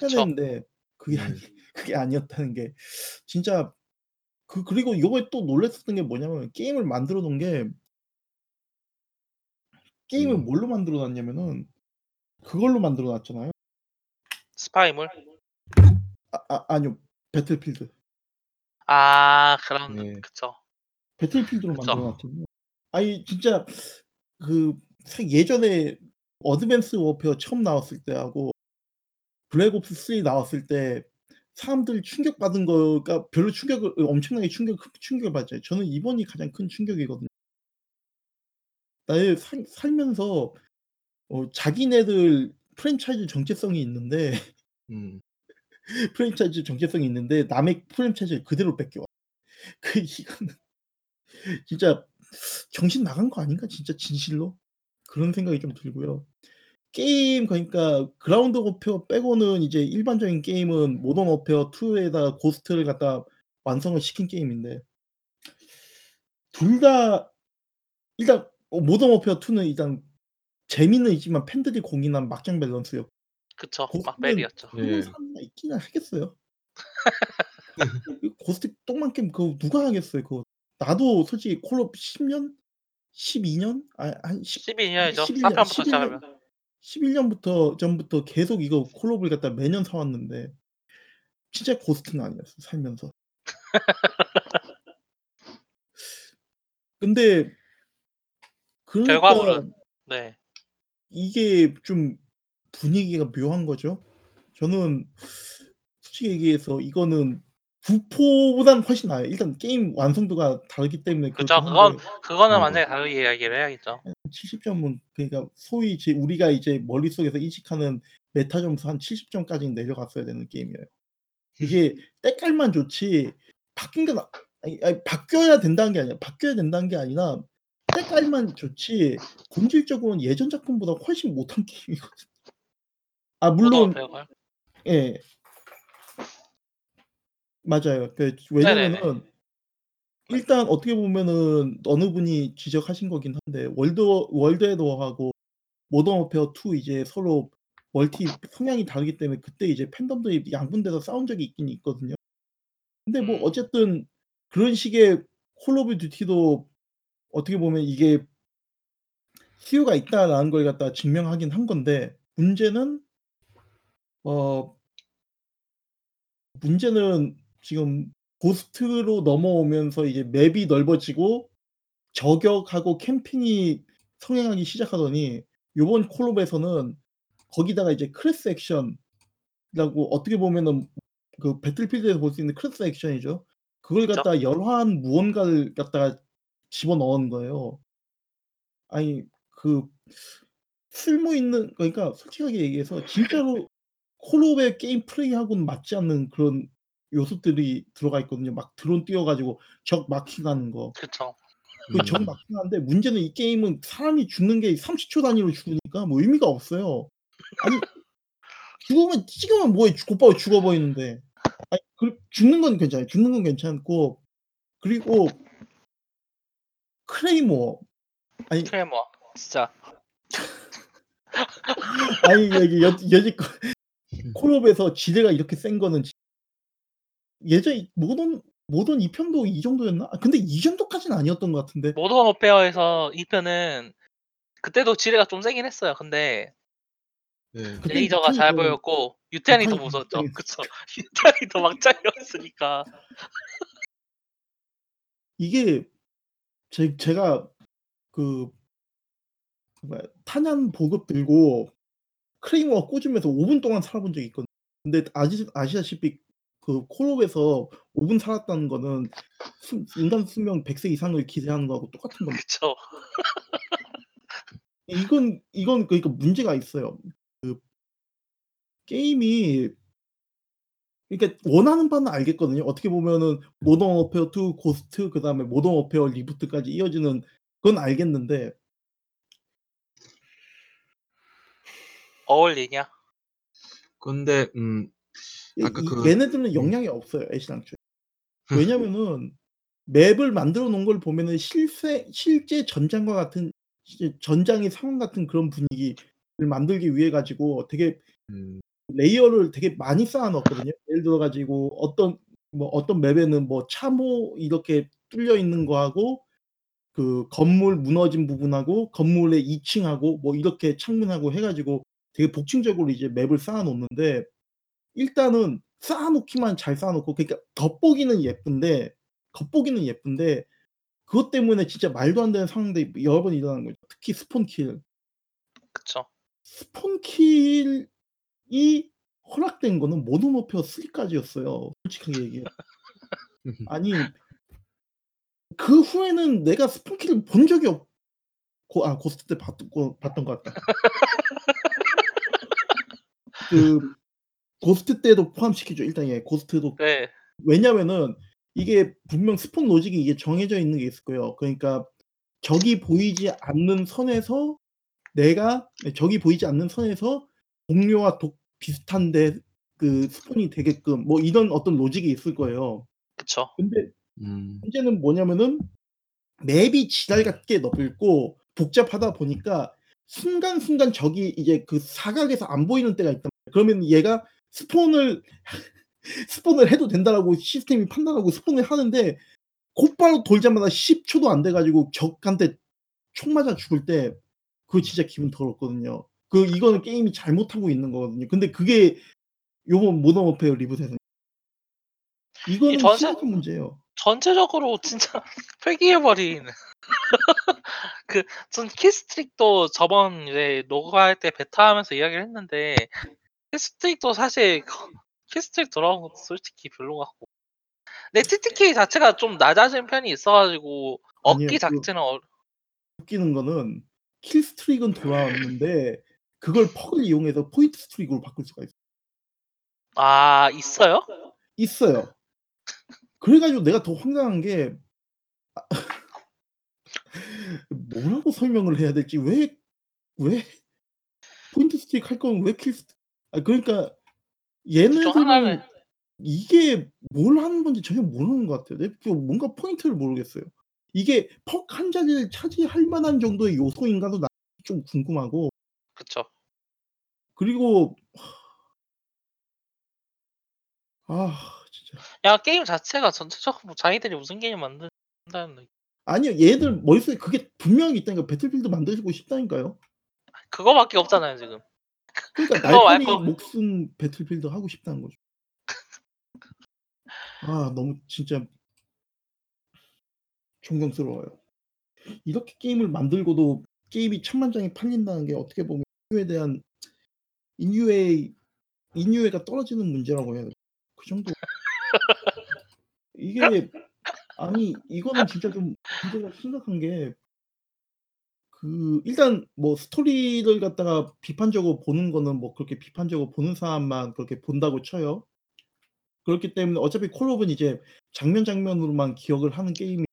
해야. 되는데 그게 네. 아니 그게 아니었다는 게 진짜 그 그리고 요번에 또 놀랐었던 게 뭐냐면 게임을 만들어 놓은 게 게임을 음. 뭘로 만들어 놨냐면은 그걸로 만들어 놨잖아요. 스파이물? 아아 아니요. 배틀필드. 아, 그런 네. 그쵸. 배틀필드로 그쵸. 만들어 놨거든요. 아니 진짜 그사 예전에 어드밴스 워페어 처음 나왔을 때하고 블랙옵스 3 나왔을 때 사람들이 충격받은 거가 별로 충격을 엄청나게 충격 충격을 받잖아요. 저는 이번이 가장 큰 충격이거든요. 나의 살 살면서 어 자기네들 프랜차이즈 정체성이 있는데 음. 프랜차이즈 정체성이 있는데 남의 프랜차이즈를 그대로 베껴와. 그 이거는 진짜 '정신 나간 거 아닌가 진짜 진실로?' 그런 생각이 좀 들고요. 게임 그러니까 그라운드 워페어 빼고는 이제 일반적인 게임은 모던 워페어 2에다가 고스트를 갖다 완성을 시킨 게임인데 둘 다 일단 어 모던 워페어 2는 일단 재미는 있지만 팬들이 공인한 막장 밸런스였고 그쵸. 막밸이었죠. 예. 있기나 하겠어요. 그 고스트 똥망 게임 그거 누가 하겠어요 그거. 나도 솔직히 콜옵 10 년? 12 년? 아 한 10 12 년이죠. 11년 4편부터 11 시작하면. 년11 년부터 전부터 계속 이거 콜옵을 갖다 매년 사 왔는데 진짜 고스트는 아니었어 살면서. 근데 그러니까 결과물은 네. 이게 좀 분위기가 묘한 거죠. 저는 솔직히 얘기해서 이거는 부포보다는 훨씬 나아요. 일단 게임 완성도가 다르기 때문에. 그렇긴 그건 한데 그거는 음. 완전히 다르게 이야기를 해야겠죠. 한70 점은 그러니까 소위 제 우리가 이제 머릿속에서 인식하는 메타 점수 한 70 점까지는 내려갔어야 되는 게임이에요. 이게 때깔만 좋지 바뀐 게 나 아니 아니 바뀌어야 된다는 게 아니라 바뀌어야 된다는 게 아니라 때깔만 좋지 본질적으로는 예전 작품보다 훨씬 못한 게임이거든요. 아 물론? 예. 맞아요. 그 네네네. 왜냐면은 일단 어떻게 보면은 어느 분이 지적하신 거긴 한데 월드 워 월드 앳 워하고 모던 워페어 2 이제 서로 멀티 성향이 다르기 때문에 그때 이제 팬덤들이 양분돼서 싸운 적이 있긴 있거든요. 근데 뭐 음. 어쨌든 그런 식의 Call of Duty도 어떻게 보면 이게 수요가 있다라는 걸 갖다가 증명하긴 한 건데 문제는 어 문제는 지금 Ghost로 넘어오면서 이제 map이 넓어지고 저격하고 캠핑이 성행하기 시작하더니 요번 콜옵에서는 거기다가 이제 class action 라고 어떻게 보면은 그 배틀필드에서 볼 수 있는 클래스 액션이죠. 그걸 그쵸. 갖다 가 열화한 무언가를 갖다가 집어넣은 거예요. 아니 그 쓸모 있는 그러니까 솔직하게 얘기해서 진짜로 콜옵의 게임 플레이하고는 맞지 않는 그런 요소들이 들어가 있거든요. 막 드론 띄워 가지고 적 마킹하는 거. 그쵸. 그적 음. 마킹하는데 문제는 이 게임은 사람이 죽는 게 30초 단위로 죽으니까 뭐 의미가 없어요. 아니 죽으면 찍으면 뭐해 곧바로 죽어버리는데. 아니 그 죽는 건 괜찮아요. 죽는 건 괜찮고 그리고 claymore 아니 트레머 진짜 아니 여기 여 여지껏 음. 콜옵에서 지뢰가 이렇게 센 거는 지 예전 Modern Modern 2편도 이 정도였나? 아 근데 이 정도까지는 아니었던 것 같은데. Modern Warfare에서 2편은 그때도 지뢰가 좀 세긴 했어요. 근데 네. 레이저가 잘더 보였고 유탄이 더 무서웠죠. 그쵸. 유탄이 더 막장이었으니까. 이게 제 제가 그 뭐야 탄약 보급 들고 claymore 꽂으면서 5분 동안 살아본 적이 있거든요. 근데 아시 아시다시피 그 콜옵에서 5분 살았다는 거는 수 인간 수명 100세 이상을 기대하는 거하고 똑같은 겁니다. 그쵸. 이건 이건 그러니까 문제가 있어요. 그 게임이 그러니까 원하는 바는 알겠거든요. 어떻게 보면은 Modern Warfare 2, Ghost 그다음에 Modern Warfare reboot까지 이어지는 건 알겠는데 어울리냐? 근데 음이 아까 이 그 얘네들은 음. 역량이 없어요, 애시당초에. 왜냐면은 map을 만들어 놓은 걸 보면은 실세 실제 전장과 같은 전장의 상황 같은 그런 분위기를 만들기 위해 가지고 되게 음. layer를 되게 많이 쌓아 놓았거든요. 예를 들어 가지고 어떤 뭐 어떤 map에는 뭐 참호 이렇게 뚫려 있는 거하고 그 건물 무너진 부분하고 건물의 2 층하고 뭐 이렇게 창문하고 해 가지고 되게 복층적으로 이제 map을 쌓아 놓는데 일단은 쌓아 놓기만 잘 쌓아 놓고 그러니까 겉보기는 예쁜데 겉보기는 예쁜데 그것 때문에 진짜 말도 안 되는 상황들이 여러 번 일어나는 거죠. 특히 spawn kill. 그쵸. spawn kill이 허락된 거는 Modern Warfare 3 까지였어요, 솔직하게 얘기해요. 아니 그 후에는 내가 spawn kill을 본 적이 없고 아 Ghost 때 봤고 봤던 것 같다. 그 Ghost 때도 포함시키죠. 일단 예 Ghost도 네. 왜냐면은 이게 분명 spawn logic이 이게 정해져 있는 게 있을 거예요. 그러니까 적이 보이지 않는 선에서 내가 예 적이 보이지 않는 선에서 동료와 독 비슷한데 그 spawn이 되게끔 뭐 이런 어떤 로직이 있을 거예요. 그쵸. 근데 음. 문제는 뭐냐면은 map이 지랄 같게 넓고 복잡하다 보니까 순간순간 적이 이제 그 사각에서 안 보이는 때가 있단 말이에요. 그러면 얘가 spawn을 spawn을 해도 된다라고 시스템이 판단하고 spawn을 하는데 곧바로 돌자마자 10초도 안 돼 가지고 적한테 총 맞아 죽을 때 그거 진짜 기분 더럽거든요. 그 이거는 게임이 잘못하고 있는 거거든요. 근데 그게 요번 Modern Warfare reboot에서 이 이거는 진짜 심각한 문제예요. 전체적으로 진짜 폐기해 버린 그전 killstreak도 저번 이제 녹화할 때 베타하면서 이야기를 했는데 killstreak도 사실 killstreak 돌아온 것도 솔직히 별로 같고. 근데 TTK 자체가 좀 낮아진 편이 있어 가지고 아니에요. 얻기 그 자체는 어 웃기는 거는 killstreak은 돌아왔는데 그걸 perk을 이용해서 point streak으로 바꿀 수가 있어요. 아 있어요? 있어요. 그래 가지고 내가 더 황당한 게아 뭐라고 설명을 해야 될지 왜 왜 point streak 할 거면 왜 kills 아 그러니까 그쵸. 하나는 얘네들은 이게 뭘 하는 건지 전혀 모르는 것 같아요. 내그 뭔가 포인트를 모르겠어요. 이게 perk 한 자리를 차지할 만한 정도의 요소인가도 나좀 궁금하고 그쵸. 그리고 아 진짜. 야 게임 자체가 전체적으로 자기들이 무슨 게임 만든다는 느 아니요. 얘들 머릿속에 그게 분명히 있다니까. 배틀필드 만들고 싶다니까요. 그거밖에 없잖아요 지금. 그러니까 그거 날파리 말고 목숨 배틀필드 하고 싶다는 거죠. 아 너무 진짜 존경스러워요. 이렇게 게임을 만들고도 게임이 천만 장이 팔린다는 게 어떻게 보면 인류에 대한 인류의 인류애가 떨어지는 문제라고 해야 되나? 그 정도 이게 아니 이거는 진짜 좀 문제가 심각한 게 그 일단 뭐 스토리를 갖다가 비판적으로 보는 거는 뭐 그렇게 비판적으로 보는 사람만 그렇게 본다고 쳐요. 그렇기 때문에 어차피 콜옵은 이제 장면 장면으로만 기억을 하는 게임이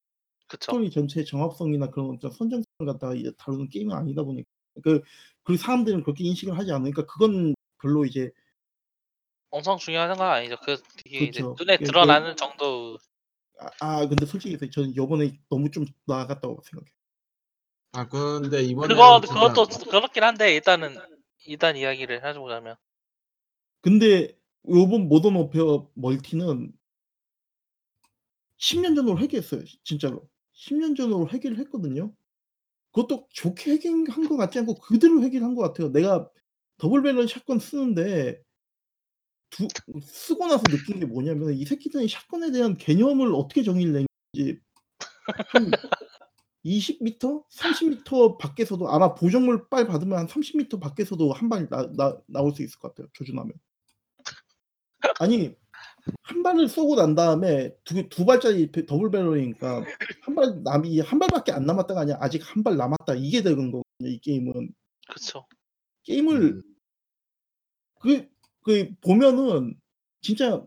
그쵸. 스토리 전체의 정합성이나 그런 어떤 선정성을 갖다가 이제 다루는 게임은 아니다 보니까 그 그 사람들은 그렇게 인식을 하지 않으니까 그건 별로 이제 엄청 중요한 건 아니죠. 그 되게 이제 그쵸. 눈에 그 드러나는 정도 아 아 근데 솔직히 저는 요번에 너무 좀 나아갔다고 생각해요. 아 근데 이번에 그거 진짜 그것도 그렇긴 한데 일단은 일단 이야기를 해 보자면 근데 요번 모던 워페어 멀티는 10년 전으로 회귀했어요 진짜로. 10년 전으로 회귀를 했거든요. 그것도 좋게 회귀한 것 같지 않고 그대로 회귀를 한 것 같아요. 내가 더블 배럴 샷건 쓰는데 두 쓰고 나서 느낀 게 뭐냐면 이 새끼들이 샷건에 대한 개념을 어떻게 정의를 내는지 한 20m, 30m 밖에서도 아마 보정물 빨 받으면 한 30m 밖에서도 한 발이 나 나 나올 수 있을 것 같아요 조준하면. 아니 한 발을 쏘고 난 다음에 두 두 발짜리 배 더블 배럴이니까 한 발 남이 한 발밖에 안 남았다가 아니라 아직 한 발 남았다 이게 되는 거거든요 이 게임은. 그쵸. 게임을 음. 그그 보면은 진짜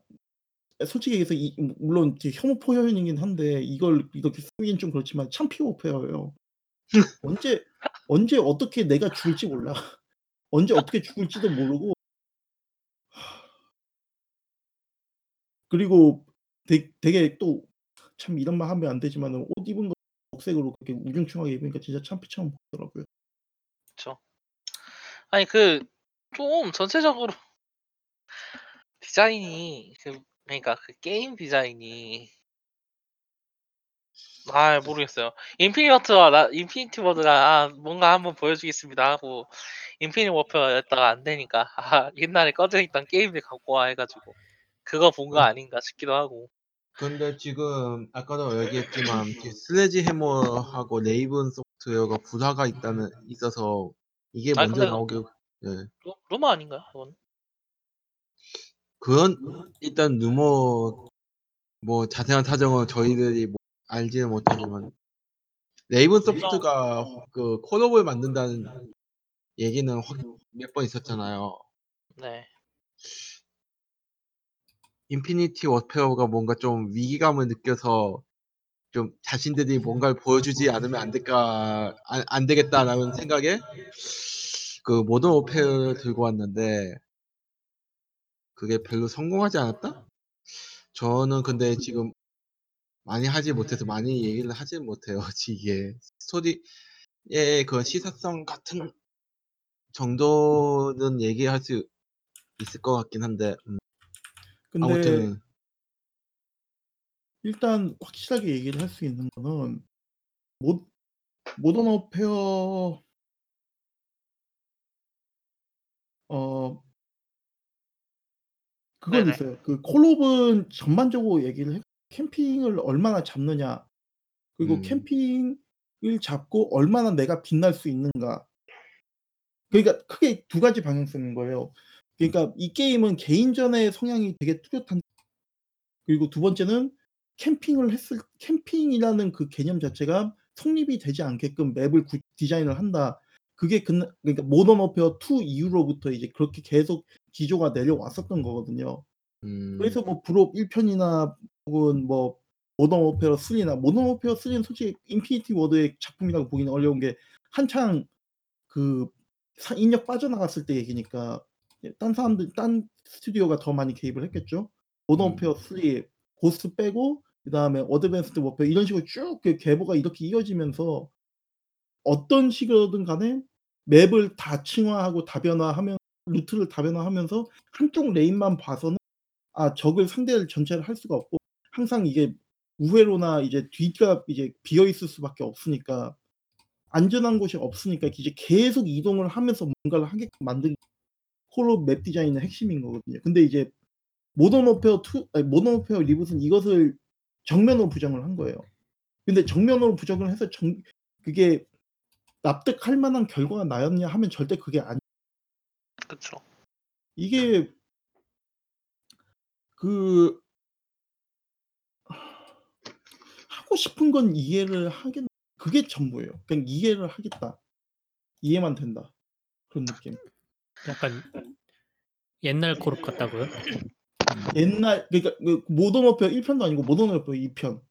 솔직히 얘기해서 이 물론 혐오 표현이긴 한데 이걸 이렇게 쓰기엔 좀 그렇지만 참 피오페어예요. 언제 언제 어떻게 내가 죽을지 몰라. 언제 어떻게 죽을지도 모르고 그리고 되 되게 또 참 이런 말 하면 안 되지만은 옷 입은 거 녹색으로 그렇게 우중충하게 입으니까 진짜 참피처럼 보이더라고요. 그쵸. 아니 그 좀 전체적으로 디자인이 그 그러니까 그 게임 디자인이 아 모르겠어요. Infinity Ward와 나 Infinity Ward가 아 뭔가 한번 보여주겠습니다 하고 Infinity Warfare였다가 안 되니까 아 옛날에 꺼져 있던 게임들 갖고 와 해 가지고 그거 본거 음. 아닌가 싶기도 하고. 근데 지금 아까도 얘기했지만 이 슬래지 해머하고 Raven Software가 불화가 있다는 있어서 이게 아 먼저 근데 나오게 예. 루 루머 아닌가요 그거는? 그건 일단 루머 뭐 자세한 사정은 저희들이 뭐 알지는 못하지만 Raven Soft가 그 콜옵을 만든다는 얘기는 몇 번 있었잖아요. 네. Infinity Ward가 뭔가 좀 위기감을 느껴서 좀 자신들이 뭔가를 보여주지 않으면 안 될까 안, 안 되겠다라는 생각에 그 Modern Warfare를 들고 왔는데 그게 별로 성공하지 않았다? 저는 근데 지금 많이 하지 못해서 많이 얘기를 하지 못해요. 이게 스토리의 그 시사성 같은 정도는 얘기할 수 있을 것 같긴 한데 음, 근데 아무튼 일단 확실하게 얘기를 할 수 있는 거는 모 모던 워페어 어 그건 네네. 있어요. 그 콜옵은 전반적으로 얘기를 해 캠핑을 얼마나 잡느냐 그리고 음. 캠핑을 잡고 얼마나 내가 빛날 수 있는가. 그러니까 크게 두 가지 방향성인 거예요. 그러니까 이 게임은 개인전의 성향이 되게 뚜렷한 그리고 두 번째는 캠핑을 했을 캠핑이라는 그 개념 자체가 성립이 되지 않게끔 맵을 구 디자인을 한다. 그게 근 그러니까 Modern Warfare 2 이후로부터 이제 그렇게 계속 기조가 내려왔었던 거거든요. 음, 그래서 뭐 블옵 1 편이나 혹은 뭐 Modern Warfare 3나 Modern Warfare 3는 솔직히 Infinity Ward의 작품이라고 보기는 어려운 게 한창 그사 인력 빠져나갔을 때 얘기니까 예딴 사람들 딴 스튜디오가 더 많이 개입을 했겠죠. 모던 음. Warfare 3 Ghosts 빼고 그 다음에 Advanced Warfare 이런 식으로 쭉그 계보가 이렇게 이어지면서 어떤 식으로든 간에 map을 다 층화하고 다변화하면 루트를 다변화하면서 한쪽 lane만 봐서는 아 적을 상대를 전체를 할 수가 없고 항상 이게 우회로나 이제 뒤가 이제 비어 있을 수밖에 없으니까 안전한 곳이 없으니까 이제 계속 이동을 하면서 뭔가를 하게끔 만든 콜옵 map 디자인의 핵심인 거거든요. 근데 이제 Modern Warfare 2 아니 Modern Warfare reboot은 이것을 정면으로 부정을 한 거예요. 근데 정면으로 부정을 해서 정 그게 납득할 만한 결과가 나였냐 하면 절대 그게 아니 그쵸. 이게 그 하고 싶은 건 이해를 하겠 그게 전부예요. 그냥 이해를 하겠다. 이해만 된다. 그런 느낌. 약간 옛날 콜옵 같다고요? 옛날 그러니까 그 모던 워페어 1 편도 아니고 모던 워페어 2 편.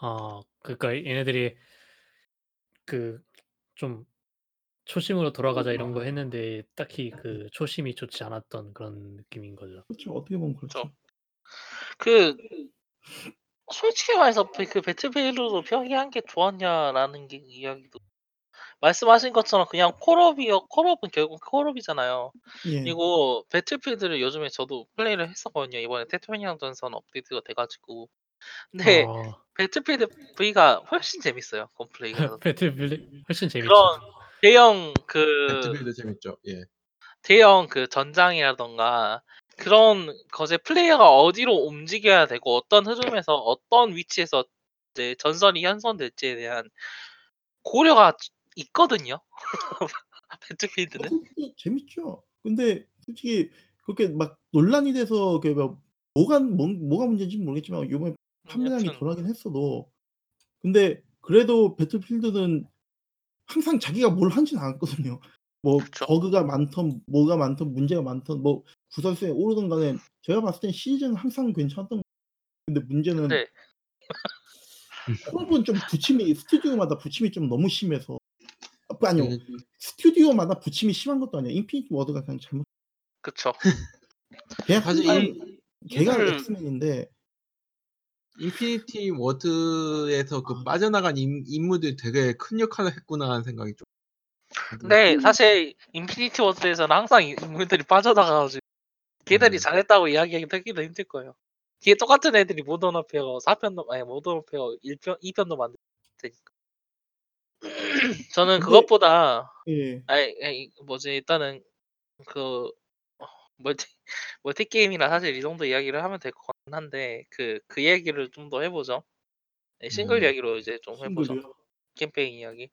아 그러니까 얘네들이 그 좀' 초심으로 돌아가자.' 이런 거 했는데 딱히 그 초심이 좋지 않았던 그런 느낌인 거죠. 그렇죠. 어떻게 보면 그쵸. 그렇죠. 그 솔직히 말해서 그그 배틀필드도 평이한 게 좋았냐라는 게 이야기도 말씀하신 것처럼 그냥 콜옵이요 콜옵은 결국 콜옵이잖아요. 예. 그리고 Battlefield를 요즘에 저도 플레이를 했었거든요. 이번에 태평양 전선 업데이트가 돼 가지고. 근데 어. Battlefield V가 훨씬 재밌어요. Gunplay가. Battlefield 훨씬 재밌죠. 그런 대형 그 Battlefield 재밌죠. 예. 대형 그 전장이라든가 그런 것에 플레이어가 어디로 움직여야 되고 어떤 흐름에서 어떤 위치에서 이제 전선이 형성될지에 대한 고려가 있거든요. 배틀필드는. 배틀필드 재밌죠. 근데 솔직히 그렇게 막 논란이 돼서 그뭐 뭐가 뭐 뭐가 문제인지 는 모르겠지만 요번에 판매량이 여튼 덜하긴 했어도 근데 그래도 배틀필드는 항상 자기가 뭘 하진 않았거든요. 뭐 그쵸. 버그가 많든 뭐가 많든 문제가 많든 뭐 구설수에 오르든 간에 제가 봤을 땐 시즌은 항상 괜찮았던 근데 문제는 근데 콜옵은 좀 부침이 스튜디오마다 부침이 좀 너무 심해서 아 아니요. 그 스튜디오마다 부침이 심한 것도 아니에요. Infinity Ward가 그냥 잘못 그쵸. 걔가 사실 이 걔가 이를 X맨인데 Infinity Ward에서 그 빠져나간 인 인물들이 되게 큰 역할을 했구나 하는 생각이 좀 근데 사실 Infinity Ward에서는 항상 이 인물들이 빠져나가 가지고 걔들이 음. 잘했다고 이야기하기도 힘들 거예요. 걔 똑같은 애들이 Modern Warfare 4 편도 아니 Modern Warfare 1편 2 편도 만들 테니까. 저는 근데 그것보다 예. 아이 아이 뭐지 일단은 그어 멀티 멀티 게임이라 사실 이 정도 이야기를 하면 될 것 같긴 한데 그 그 얘기를 좀 더 해 보죠. 네 싱글 음. 이야기로 이제 좀 해 보죠. 싱글이요? 캠페인 이야기.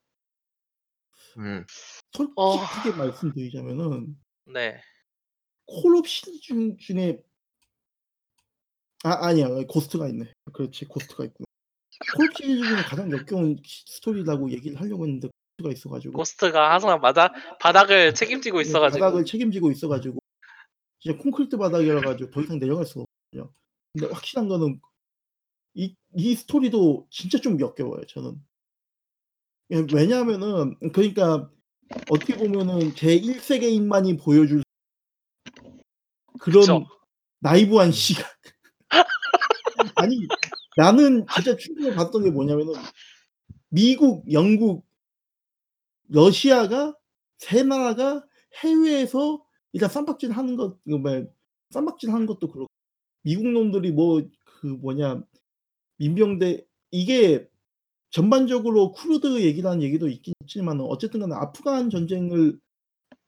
예. 어. 솔직하게 말씀드리자면은 네. 콜옵 시리즈 중에 아 아니야. Ghosts가 있네. 그렇지. Ghosts가 있구나. 콜옵 시리즈 중에 가장 역겨운 시 스토리라고 얘기를 하려고 했는데 Ghosts가 있어 가지고 Ghosts가 항상 바닥 바닥을 책임지고 예 있어 가지고. 바닥을 책임지고 있어 가지고 진짜 콘크리트 바닥이라 가지고 더 이상 내려갈 수가 없거든요. 근데 확실한 거는 이 이 스토리도 진짜 좀 역겨워요 저는. 예 왜냐하면은 그러니까 어떻게 보면은 제1 세계인만이 보여줄 그런 그쵸. 나이브한 시각. 아니 나는 진짜 충격을 받았던 게 뭐냐면은 미국, 영국, 러시아가 3 나라가 해외에서 일단 쌈박질 하는 것그 뭐야 쌈박질 하는 것도 그렇고 미국 놈들이 뭐 그 뭐냐 민병대 이게 전반적으로 쿠르드 얘기라는 얘기도 있긴 있지만은 어쨌든 간에 아프간 전쟁을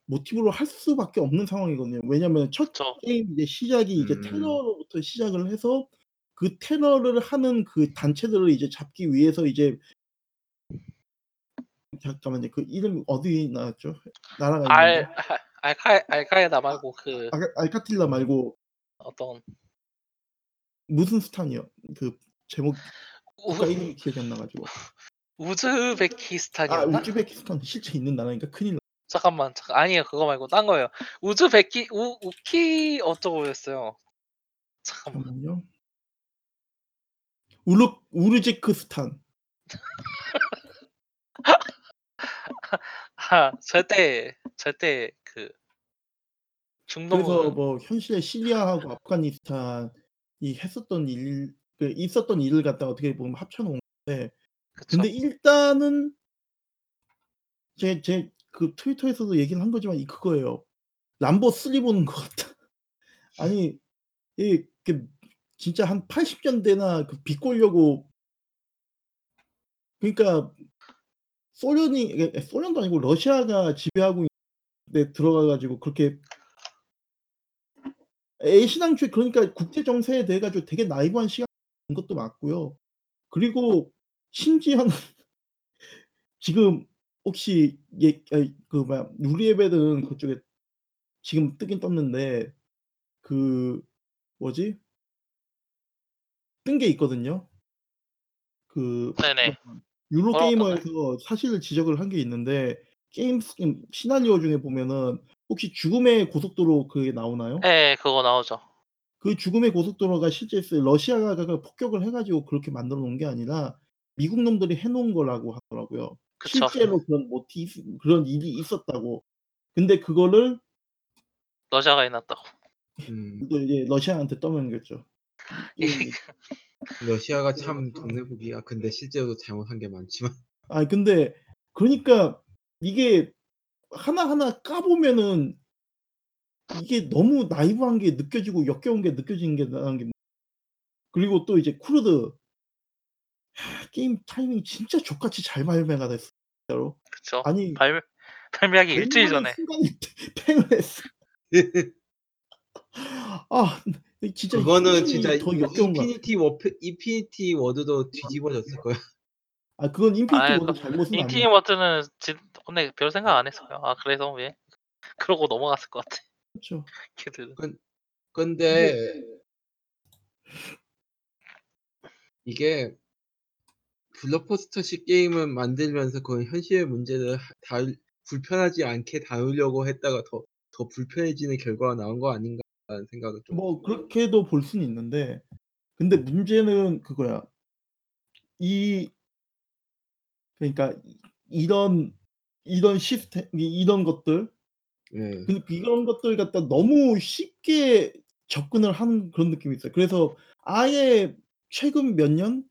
모티브로 할 수밖에 없는 상황이거든요. 왜냐하면 첫 그쵸. 게임 이제 시작이 이제 음. 테러로부터 시작을 해서 그 테러를 하는 그 단체들을 이제 잡기 위해서 이제 잠깐만요. 그 이름이 어디 나왔죠? 나라가 알 있는데. 알 알카 알카에다 말고 그알 알카틸라 말고 어떤 무슨 스탄이요? 그 제목 우 국가 이름이 기억이 안 나 가지고. 아 우즈베키스탄이었나? 우즈베키스탄 실제 있는 나라니까 큰일 나 잠깐만. 잠깐 아니에요. 그거 말고 딴 거예요. 우즈베키 우 우키 어쩌고였어요. 잠깐만. 잠깐만요. 우르 우르지크스탄. 아 절대 절대 그 그래서 중동은 뭐 현실의 시리아하고 아프가니스탄이 했었던 일 그 있었던 일을 갖다가 어떻게 보면 합쳐 놓은 건데 그쵸. 근데 일단은 제 제 그 트위터에서도 얘기를 한 거지만 이 그거예요. 람보 3 보는 것 같다. 아니 이 그 진짜 한 80 년대나 그 비꼬려고 그러니까 소련이 이게 소련도 아니고 러시아가 지배하고 있는데 들어가 가지고 그렇게 애신앙주의 그러니까 국제 정세에 대해 가지고 되게 나이브한 시각인 것도 맞고요. 그리고 심지어는 지금 혹시 예 아이 그 뭐야 누리에벨은 그쪽에 지금 뜨긴 떴는데 그 뭐지? 뜬 게 있거든요. 그 네네. Eurogamer에서 사실 지적을 한 게 있는데 게임 스킨 시나리오 중에 보면은 혹시 죽음의 고속도로 그게 나오나요? 예 그거 나오죠. 그 죽음의 고속도로가 실제. 러시아가 그 폭격을 해 가지고 그렇게 만들어 놓은 게 아니라 미국 놈들이 해 놓은 거라고 하더라고요. 그쵸. 실제로 그런 모티프 그런 일이 있었다고. 근데 그거를 러시아가 해 놨다고. 음. 또 이제 러시아한테 떠넘겼죠. 러시아가 참 동네북이야. 근데 실제로 잘못한 게 많지만. 아 근데 그러니까 이게 하나하나 까 보면은 이게 너무 naive한 게 느껴지고 역겨운 게 느껴지는 게 나는 게 그리고 또 이제 쿠르드 하, 게임 타이밍 진짜 좆같이 잘 발매가 됐어 진짜로. 그쵸. 아니 발매 발매하기 일주일 전에. 순간에 팽을 했어. 아 진짜 그거는 진짜 더 역겨운 거 Infinity Ward도 뒤집어졌을 거야. 아 그건 Infinity 아이 Ward 그 잘못은 아니야. Infinity Ward는 진 근데 별 생각 안 했어요. 아 그래서 왜 그러고 넘어갔을 것 같아. 그렇죠. 걔들은. 근 근데 이게 블록버스터식 게임을 만들면서 그 현실의 문제를 하 다룰 불편하지 않게 다루려고 했다가 더 더 불편해지는 결과가 나온 거 아닌가라는 생각을 좀 뭐 그렇게도 볼 수는 있는데 근데 문제는 그거야. 이 그러니까 이 이런 이런 시스템 이 이런 것들 예. 그 이런 것들 갖다 너무 쉽게 접근을 하는 그런 느낌이 있어요. 그래서 아예 최근 몇 년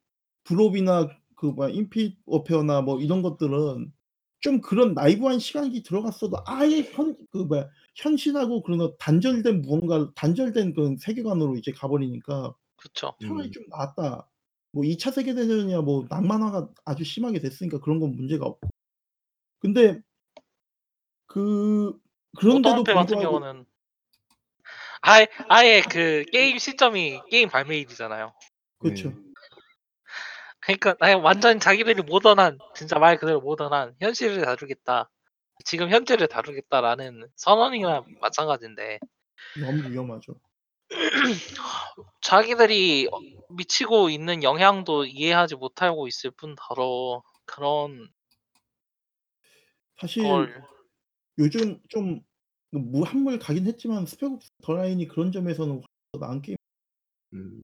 블옵이나 그 뭐야 Infinite Warfare나 뭐 이런 것들은 좀 그런 나이브한 시각이 들어갔어도 아예 현 그 뭐야 현실하고 그런 단절된 무언가 단절된 그런 세계관으로 이제 가 버리니까 그쵸. 차라리 음. 좀 낫다. 뭐 2차 세계대전이야 뭐 낭만화가 아주 심하게 됐으니까 그런 건 문제가 없고. 근데 그 그런데도 모던워페어 같은 불구하고 경우는 아예 아예 그 게임 시점이 게임 발매일이잖아요. 그렇죠. 네. 그러니까 아예 완전 자기들이 모던한 진짜 말 그대로 모던한 현실을 다루겠다. 지금 현재를 다루겠다라는 선언이나 마찬가지인데 너무 위험하죠. 자기들이 어 미치고 있는 영향도 이해하지 못하고 있을 뿐더러 그런 사실 걸 요즘 좀그 무한물 가긴 했지만 스펙옵스 더 라인이 그런 점에서는 더 나은 게임 음.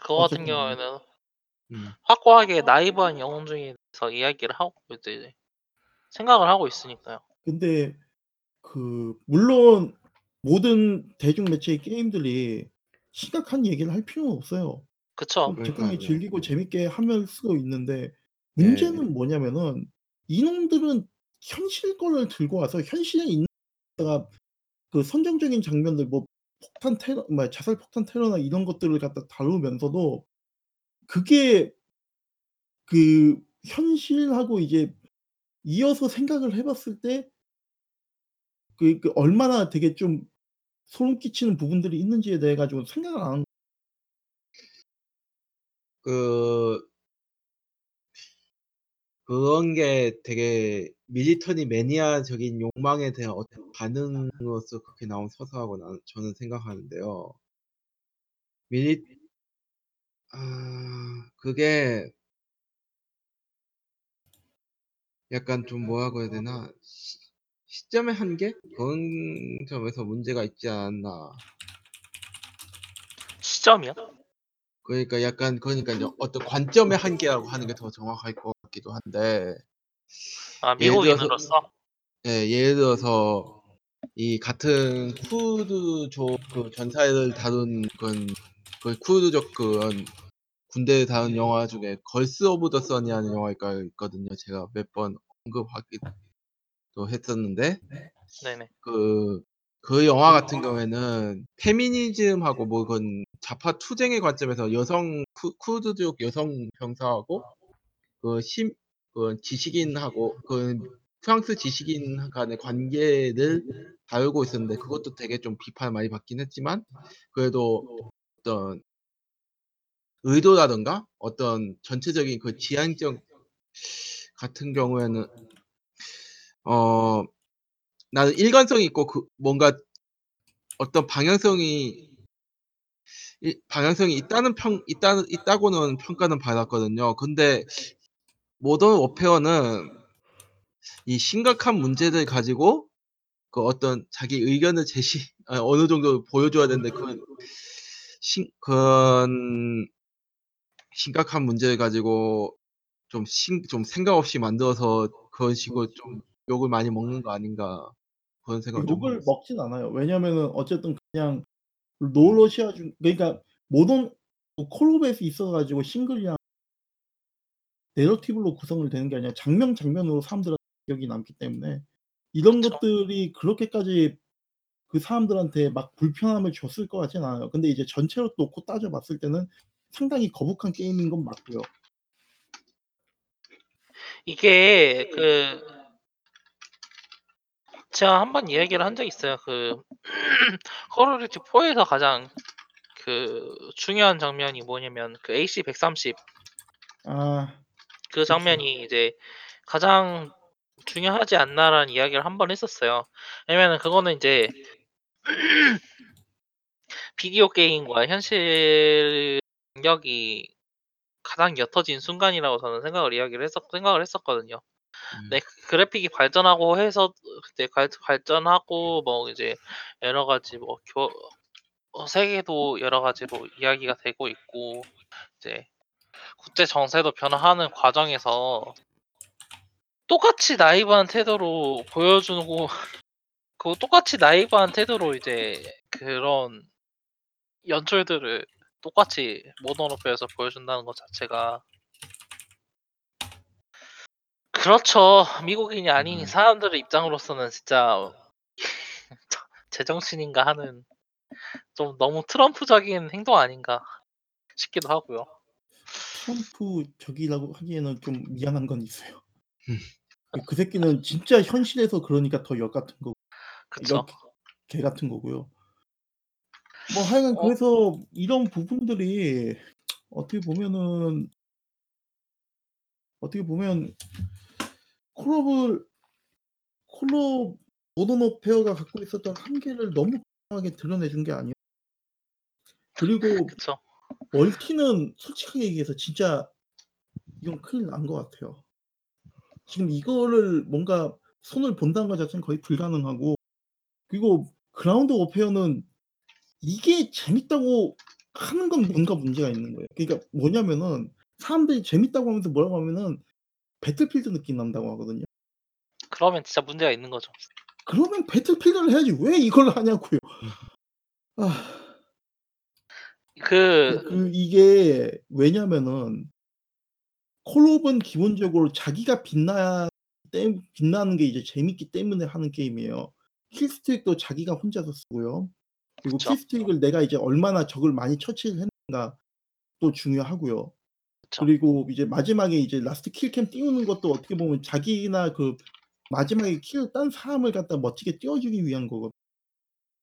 그거 같은 어쨌든. 경우에는 음. 확고하게 나이브한 영웅 중에서 이야기를 하고 이제 생각을 하고 있으니까요. 근데 그 물론 모든 대중 매체의 게임들이 심각한 얘기를 할 필요는 없어요. 그쵸. 좀 적당히 그러니까요. 즐기고 재밌게 하면 쓰고 있는데 네. 문제는 뭐냐면은 이놈들은 현실 거를 들고 와서 현실에 있는 데다가 그 선정적인 장면들 뭐 폭탄 테러 뭐야 자살 폭탄 테러나 이런 것들을 갖다 다루면서도 그게 그 현실하고 이제 이어서 생각을 해 봤을 때 그 그 얼마나 되게 좀 소름 끼치는 부분들이 있는지에 대해 가지고 생각을 안한그 그런 게 되게 밀리터리 매니아적인 욕망에 대한 어떤 반응으로서 그렇게 나온 서사라고 나는 저는 생각하는데요. 밀리 아 그게 약간 좀 뭐라고 해야 되나 시 시점의 한계? 그런 점에서 문제가 있지 않았나. 시점이요? 그러니까 약간 그러니깐요. 어떤 관점의 한계라고 하는 게 더 정확할 것 같기도 한데 아 미국인으로서? 예 예를 들어서 이 같은 쿠르드족 그 전사를 다룬 그 쿠르드족 그런 군대를 다룬 영화 중에 Girls of the Sun이라는 영화가 있거든요. 제가 몇 번 언급하기 도 했었는데 네네. 그 그 영화 같은 경우에는 페미니즘하고 뭐 그런 좌파 투쟁의 관점에서 여성 쿠 쿠르드족 여성 병사하고 그 심 그 지식인하고 그 프랑스 지식인 간의 관계를 다루고 있었는데 그것도 되게 좀 비판을 많이 받긴 했지만 그래도 어떤 의도라든가 어떤 전체적인 그 지향적 같은 경우에는 어 나는 일관성이 있고 그 뭔가 어떤 방향성이 이 방향성이 있다는 평 있다는 있다고는 평가는 받았거든요. 근데 모던 워페어는 이 심각한 문제들 가지고 그 어떤 자기 의견을 제시 아 어느 정도 보여줘야 되는데 그건 심 그런 심각한 문제를 가지고 좀심좀 생각 없이 만들어서 그런 식으로 좀 욕을 많이 먹는 거 아닌가 그런 생각을 좀 하고 욕을 있어요. 먹진 않아요. 왜냐면은 어쨌든 그냥 노러시아 중 그러니까 모던 뭐 콜옵에서 있어 가지고 싱글이랑 내러티브로 구성을 되는 게 아니라 장면, 장면으로 사람들한테 기억이 남기 때문에 이런 그쵸. 것들이 그렇게까지 그 사람들한테 막 불편함을 줬을 것 같진 않아요. 근데 이제 전체로 놓고 따져 봤을 때는 상당히 거북한 게임인 건 맞고요. 이게 그 제가 한 번 이야기를 한 적이 있어요. 그 콜 오브 듀티 4에서 가장 그 중요한 장면이 뭐냐면 그 AC-130 아. 그. 장면이 이제 가장 중요하지 않나라는 이야기를 한 번 했었어요. 왜냐면은 그거는 인제 비디오 게임과 현실 간격이 가장 옅어진 순간이라고 저는 생각을 이야기를 했었 생각을 했었거든요. 음. 네 그래픽이 발전하고 해서 그때 발 발전하고 뭐 이제 여러 가지 뭐 교 어 세계도 여러 가지로 이야기가 되고 있고 이제 국제 정세도 변화하는 과정에서 똑같이 나이브한 태도로 보여주고 그 똑같이 나이브한 태도로 이제 그런 연출들을 똑같이 모던 워페어에서 보여준다는 것 자체가 그렇죠. 미국인이 아닌 음. 사람들의 입장으로서는 진짜 제정신인가 하는 좀 너무 트럼프적인 행동 아닌가 싶기도 하고요. 트럼프 적이라고 하기에는 좀 미안한 건 있어요. 음. 그그 새끼는 진짜 현실에서 그러니까 더 역 같은 거고 그쵸. 역개 같은 거고요. 뭐 하여간 어 그래서 이런 부분들이 어떻게 보면은 어떻게 보면 콜옵을 콜옵 모던 워페어가 갖고 있었던 한계를 너무 하게 드러내 준 게 아니에요. 그리고 그쵸. 멀티는 솔직하게 얘기해서 진짜 이건 큰일 난 것 같아요. 지금 이거를 뭔가 손을 본다는 것 자체는 거의 불가능하고 그리고 그라운드 워페어는 이게 재밌다고 하는 건 뭔가 문제가 있는 거예요. 그러니까 뭐냐면은 사람들이 재밌다고 하면서 뭐라고 하면은 배틀필드 느낌 난다고 하거든요. 그러면 진짜 문제가 있는 거죠. 그러면 배틀필드를 해야지 왜 이걸 하냐고요. 음. 아. 그 그 이게 왜냐면은 콜옵은 기본적으로 자기가 빛나 땜 빛나는 게 이제 재밌기 때문에 하는 게임이에요. killstreak도 자기가 혼자서 쓰고요. 그리고 그쵸. killstreak을 내가 이제 얼마나 적을 많이 처치를 했는가도 중요하고요. 그쵸. 그리고 이제 마지막에 이제 last killcam 띄우는 것도 어떻게 보면 자기나 그 마지막에 kill을 딴 사람을 갖다 멋지게 띄워주기 위한 거거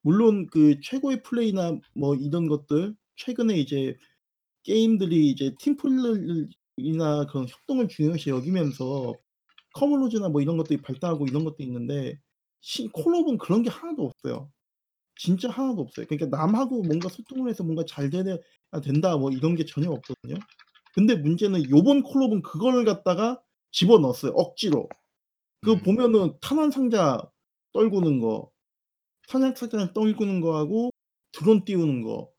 물론 그 최고의 플레이나 뭐 이런 것들 최근에 이제 게임들이 이제 팀 플레이나 그런 협동을 중요시 여기면서 커먼로즈나 뭐 이런 것들이 발달하고 이런 것도 있는데 시 콜옵은 그런 게 하나도 없어요. 진짜 하나도 없어요. 그러니까 남하고 뭔가 소통을 해서 뭔가 잘 돼야 된다 뭐 이런 게 전혀 없거든요. 근데 문제는 요번 콜옵은 그거를 갖다가 집어넣었어요 억지로. 그 음. 보면은 탄환 상자 떨구는 거, 탄약 상자 떨구는 거하고 드론 띄우는 거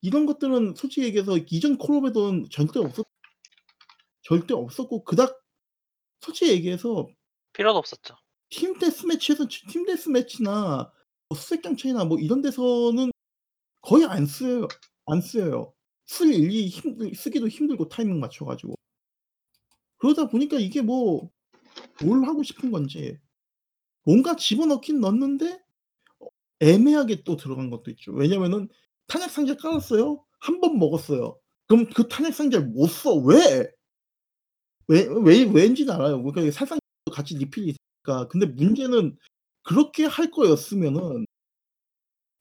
이런 것들은 솔직히 얘기해서 이전 콜옵에는 절대 없었 절대 없었고 그닥 솔직히 얘기해서 필요도 없었죠. 팀 데스매치에서 팀 데스매치나 뭐 수색 경차이나 뭐 이런 데서는 거의 안 쓰여요. 안 쓰여요. 쓸 일이 힘들 쓰기도 힘들고 타이밍 맞춰 가지고. 그러다 보니까 이게 뭐 뭘 하고 싶은 건지 뭔가 집어넣긴 넣었는데 어 애매하게 또 들어간 것도 있죠. 왜냐면은 탄약 상자 깔았어요. 1번 먹었어요. 그럼 그 탄약 상자를 못 써. 왜? 왜 왜 왜인지는 알아요. 그러니까 살상 같이 리필이 되니까. 근데 문제는 그렇게 할 거였으면은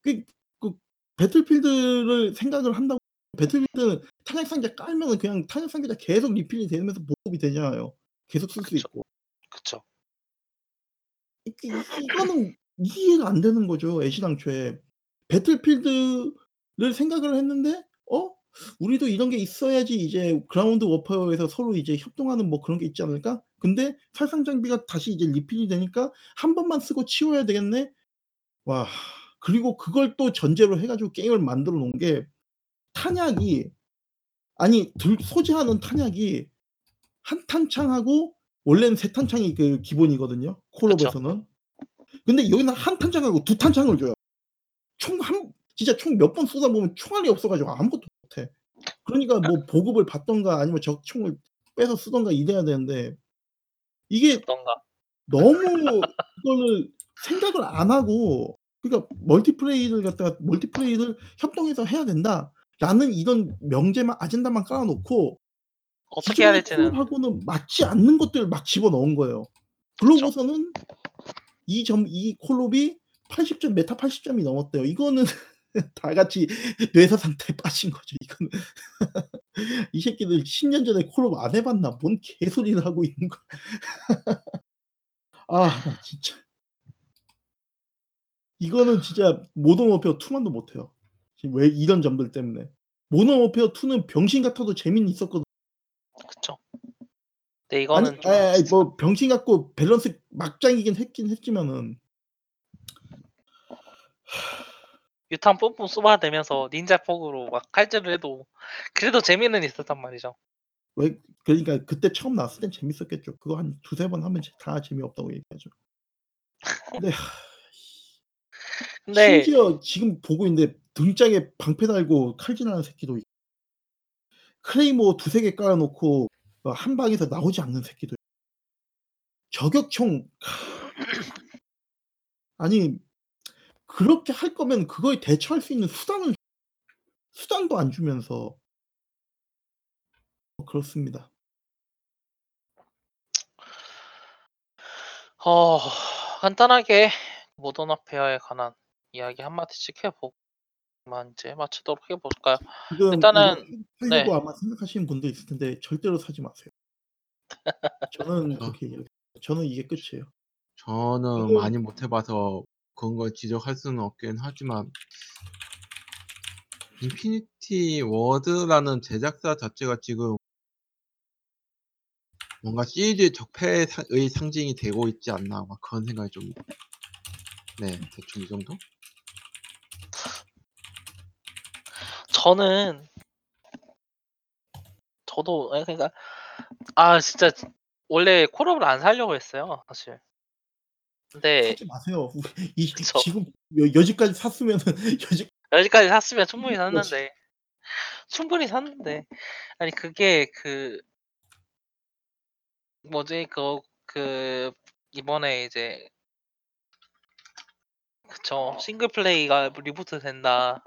그 그 배틀필드를 생각을 한다고 배틀필드는 탄약 상자 깔면은 그냥 탄약 상자가 계속 리필이 되면서 보급이 되잖아요. 계속 쓸 수. 있고. 그쵸. 이거는 이해가 안 되는 거죠 애시당초에. 배틀필드를 생각을 했는데 '어 우리도 이런 게 있어야지 이제 그라운드 워페어에서 서로 이제 협동하는 뭐 그런 게 있지 않을까? 근데 살상 장비가 다시 이제 리필이 되니까 한 번만 쓰고 치워야 되겠네.' 와 그리고 그걸 또 전제로 해 가지고 게임을 만들어 놓은 게 탄약이 아니 들 소지하는 탄약이 한 탄창하고 원래는 세 탄창이 그 기본이거든요. 콜옵에서는. 근데 여기는 한 탄창하고 두 탄창을 줘요. 총 한 진짜 총 몇 번 쏘다 보면 총알이 없어 가지고 아무것도 못 해. 그러니까 뭐 보급을 받든가 아니면 저 총을 빼서 쓰든가 이래야 되는데 이게 어떤가? 너무 이거를 생각을 안 하고 그러니까 '멀티플레이를 갖다가 멀티플레이를 협동해서 해야 된다.' 라는 이런 명제만 아젠다만 깔아 놓고 어떻게 해야 될지는 콜옵하고는 맞지 않는 것들을 막 집어넣은 거예요. 그쵸. 그러고서는 이 점 이 콜옵이 80점 메타 80점이 넘었대요. 이거는 다 같이 뇌사 상태에 빠진 거죠 이거는. 이 새끼들 10년 전에 콜옵 안 해 봤나? 뭔 개소리를 하고 있는 거야. 아나 진짜. 이거는 진짜 모던 워페어 2만도 못 해요. 왜 이런 점들 때문에. 모던 워페어 2는 병신 같아도 재미는 있었거든. 그쵸. 근데 아니 이거는 좀 아이 아이 뭐 병신 같고 밸런스 막장이긴 했긴 했지만은 유탄 뿜뿜 쏘아대면서 닌자 폭으로 막 칼질을 해도 그래도 재미는 있었단 말이죠. 왜 그러니까 그때 처음 나왔을 땐 재밌었겠죠. 그거 한2-3번 하면 제다 재미없다고 얘기하죠. 근데 근데 심지어 지금 보고 있는데 등짝에 방패 달고 칼질하는 새끼도 있 크레이모 2-3개 깔아 놓고 어한 방에서 나오지 않는 새끼도 있 저격총. 아니 그렇게 할 거면 그거에 대처할 수 있는 수단을 수단도 안 주면서. 어 그렇습니다. 어 간단하게 모던 워페어에 관한 이야기 한 마디씩 해 보고 만 이제 마치도록 해 볼까요? 지금 이거 일단은 하려고 네. 아마 생각하시는 분도 있을 텐데 절대로 사지 마세요. 저는 어. 그렇게 얘기해요. 저는 이게 끝이에요. 저는 지금 많이 못 해 봐서 그런 걸 지적할 수는 없긴 하지만 인피니티 워드라는 제작사 자체가 지금 뭔가 시리즈의 적폐의 의 상징이 되고 있지 않나 막 그런 생각이 좀 네 대충 이 정도? 저는 저도 예 그러니까 아 진짜 원래 콜옵을 안 사려고 했어요 사실. 근데 사지 마세요. 이 그쵸. 지금 여 여지까지 샀으면은 여지 여지까지 샀으면 충분히 그렇지. 샀는데 충분히 샀는데 아니 그게 그 뭐지 그 그 이번에 이제 그쵸. 싱글 플레이가 reboot 된다.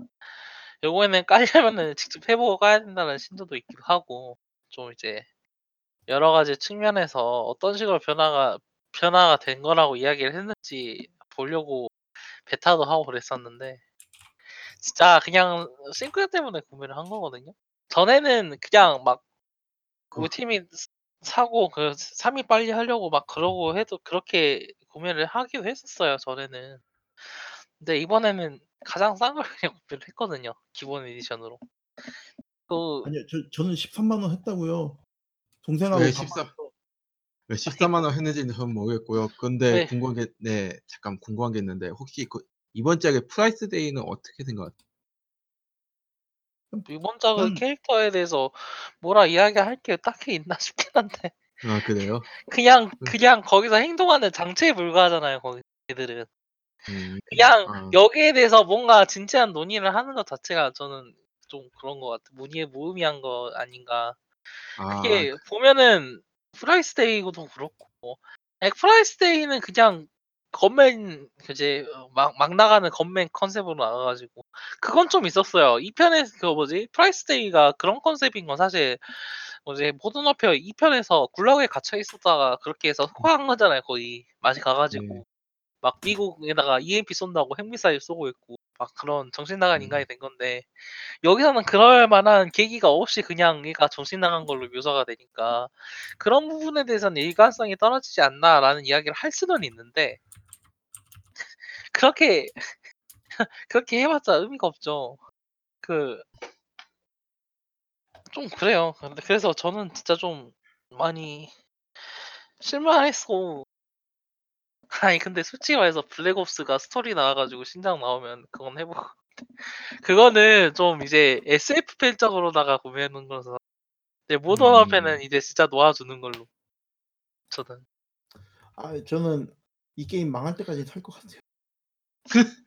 요거에는 깔려면은 직접 해 보고 까야 된다는 신조도 있기도 하고 좀 이제 여러 가지 측면에서 어떤 식으로 변화가 변화가 된 거라고 이야기를 했는지 보려고 베타도 하고 그랬었는데 진짜 그냥 싱글 때문에 구매를 한 거거든요. 전에는 그냥 막그 우리 팀이 스 사고 그 3위 빨리 하려고 막 그러고 해도 그렇게 구매를 하기도 했었어요 전에는. 근데 이번에는 가장 싼 걸 그냥 구매를 했거든요 기본 에디션으로. 그 아니요. 저 저는 13만 원 했다고요. 동생하고 왜다14 모아서. 왜 14만 원 했는지는 저는 모르겠고요. 근데 네. 궁금한 게 네 잠깐 궁금한 게 있는데 혹시 그 이번 작의 프라이스 대위는 어떻게 생각하 이번 작은 난 캐릭터에 대해서 뭐라 이야기할 게 딱히 있나 싶긴 한데 아 그래요? 그냥 음. 그냥 거기서 행동하는 장치에 불과하잖아요 거기 걔들은. 음. 그냥 아. 여기에 대해서 뭔가 진지한 논의를 하는 것 자체가 저는 좀 그런 것 같아요. 문의에 무의미한 거 아닌가. 아 그게 그 보면은 프라이스 대위도 그렇고 아니 프라이스 대위는 그냥 gunman 이제 어막막 나가는 gunman 컨셉으로 나와 가지고 그건 좀 있었어요. 2 편에 그 뭐지 프라이스 대위가 그런 컨셉인 건 사실 뭐지 모던 워페어 2 편에서 굴락에 갇혀 있었다가 그렇게 해서 흑화한 거잖아요 거의. 맛이 가 네. 가지고. 막 미국에다가 EMP 쏜다고 핵미사일 쏘고 있고 막 그런 정신 나간 인간이 음. 된 건데 여기서는 그럴 만한 계기가 없이 그냥 얘가 정신 나간 걸로 묘사가 되니까 '그런 부분에 대해서는 일관성이 떨어지지 않나.'라는 이야기를 할 수는 있는데 그렇게 그렇게 해 봤자 의미가 없죠. 그 좀 그래요. 근데 그래서 저는 진짜 좀 많이 실망했어. 아니 근데 솔직히 말해서 블랙옵스가 스토리 나와 가지고 신작 나오면 그건 해 보고 그거는 좀 이제 SF 팬적으로다가 구매하는 거라서 이제 모던 음. 워페는 이제 진짜 놓아 주는 걸로. 저는. 아 저는 이 게임 망할 때까지 살 것 같아요.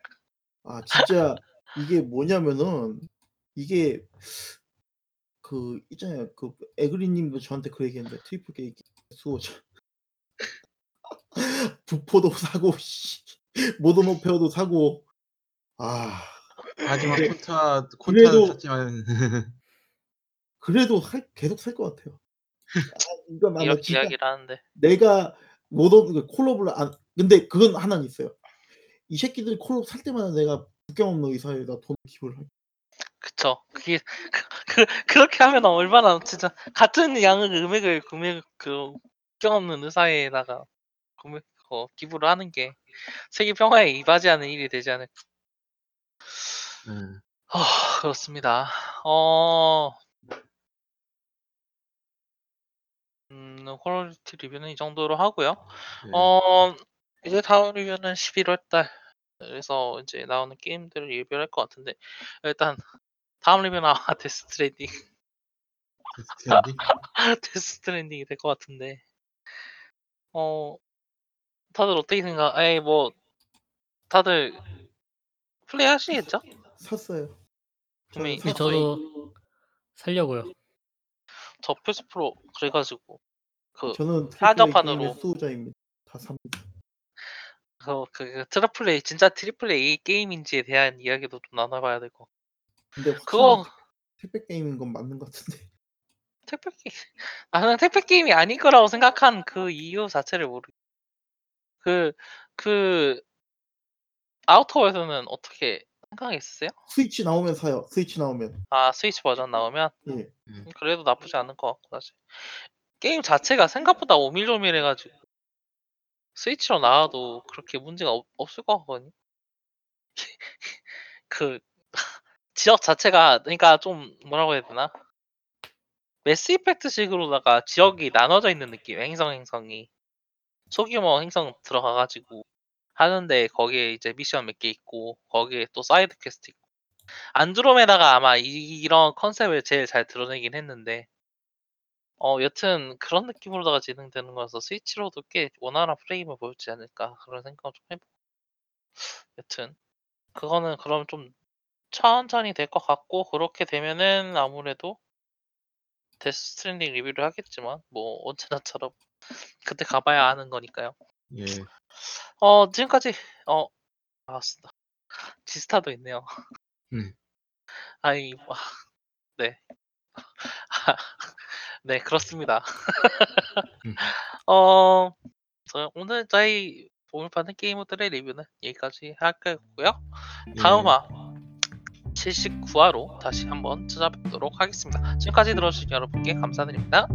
아 진짜 이게 뭐냐면은 이게 그 있잖아요. 그 에그리 님도 저한테 그 얘기했는데 triple 게임 수호자. 부포도 사고 씨 모던 워페어도 사고 아 하지만 근데 콘타 콘타는 그래도 샀지만 그래도 살 계속 살 것 같아요. 아 이건 아마 이렇게 진짜 이야기를 하는데. 내가 모던 그 콜업을 안 근데 그건 하나는 있어요. 이 새끼들 콜업 살 때마다 내가 국경 없는 의사에다 돈 기부를 할 그쵸. 그게 그그 그 렇게 하면 얼마나 진짜 같은 양의 금액을 금액 그 국경 없는 의사에다가 금액 어 기부를 하는 게 세계 평화에 이바지하는 일이 되지 않을까. 예. 아 그렇습니다. 어 음 콜듀티 리뷰는 이 정도로 하고요. 예. 어 이제 다음 리뷰는 11월 달에서 이제 나오는 게임들을 리뷰를 할것 같은데 일단 다음 리뷰는 아마 데스 스트랜딩 데스 스트랜딩? 데스 스트랜딩이 될 것 같은데. 어 다들 어떻게 생각 에이 뭐 다들 플레이 하시겠죠? 샀어요. 네, 저도 살려고요. 저 플스 프로 그래 가지고 그 저는 한정판으로. 수호자입니다. 다 삽니다. 그, 그, 그 triple A 진짜 triple A 게임인지에 대한 이야기도 좀 나눠봐야. 같고. 근데 확실히 그거 택배 게임인 건 맞는 것 같은데. 택배 게임 나는 택배 게임이 아닐 거라고 생각한 그 이유 자체를 모르. 그 그 아우터에서는 어떻게 생각이 있으세요? 스위치 나오면 사요. 스위치 나오면. 아 스위치 버전 나오면 예. 음, 그래도 나쁘지 않을 것 같고 사실 게임 자체가 생각보다 오밀조밀해가지고 스위치로 나와도 그렇게 문제가 없, 없을 것 같거든요. 그 지역 자체가 그러니까 좀 뭐라고 해야 되나 Mass Effect식으로다가 지역이 나눠져 있는 느낌 행성 행성이 소규모 행성 들어가가지고 하는데 거기에 이제 미션 몇 개 있고 거기에 또 side quest 있고. 안드로메다가 아마 이, 이런 컨셉을 제일 잘 드러내긴 했는데. 어 여튼 그런 느낌으로다가 진행되는 거라서 스위치로도 꽤 원활한 프레임을 보였지 않을까 그런 생각을 좀 해보고. 여튼 그거는 그럼 좀 천천히 될 것 같고 그렇게 되면은 아무래도 Death Stranding 리뷰를 하겠지만 뭐 언제나처럼 그때 가봐야 아는 거니까요. 예. 어 지금까지 어 나왔습니다. 지스타도 있네요. 음. 아이 와 네. 네 그렇습니다. 음. 어저 오늘 저희 오늘 받은 게임들의 리뷰는 여기까지 할 거고요. 예. 다음화 79화로 다시 한번 찾아뵙도록 하겠습니다. 지금까지 들어주신 여러분께 감사드립니다.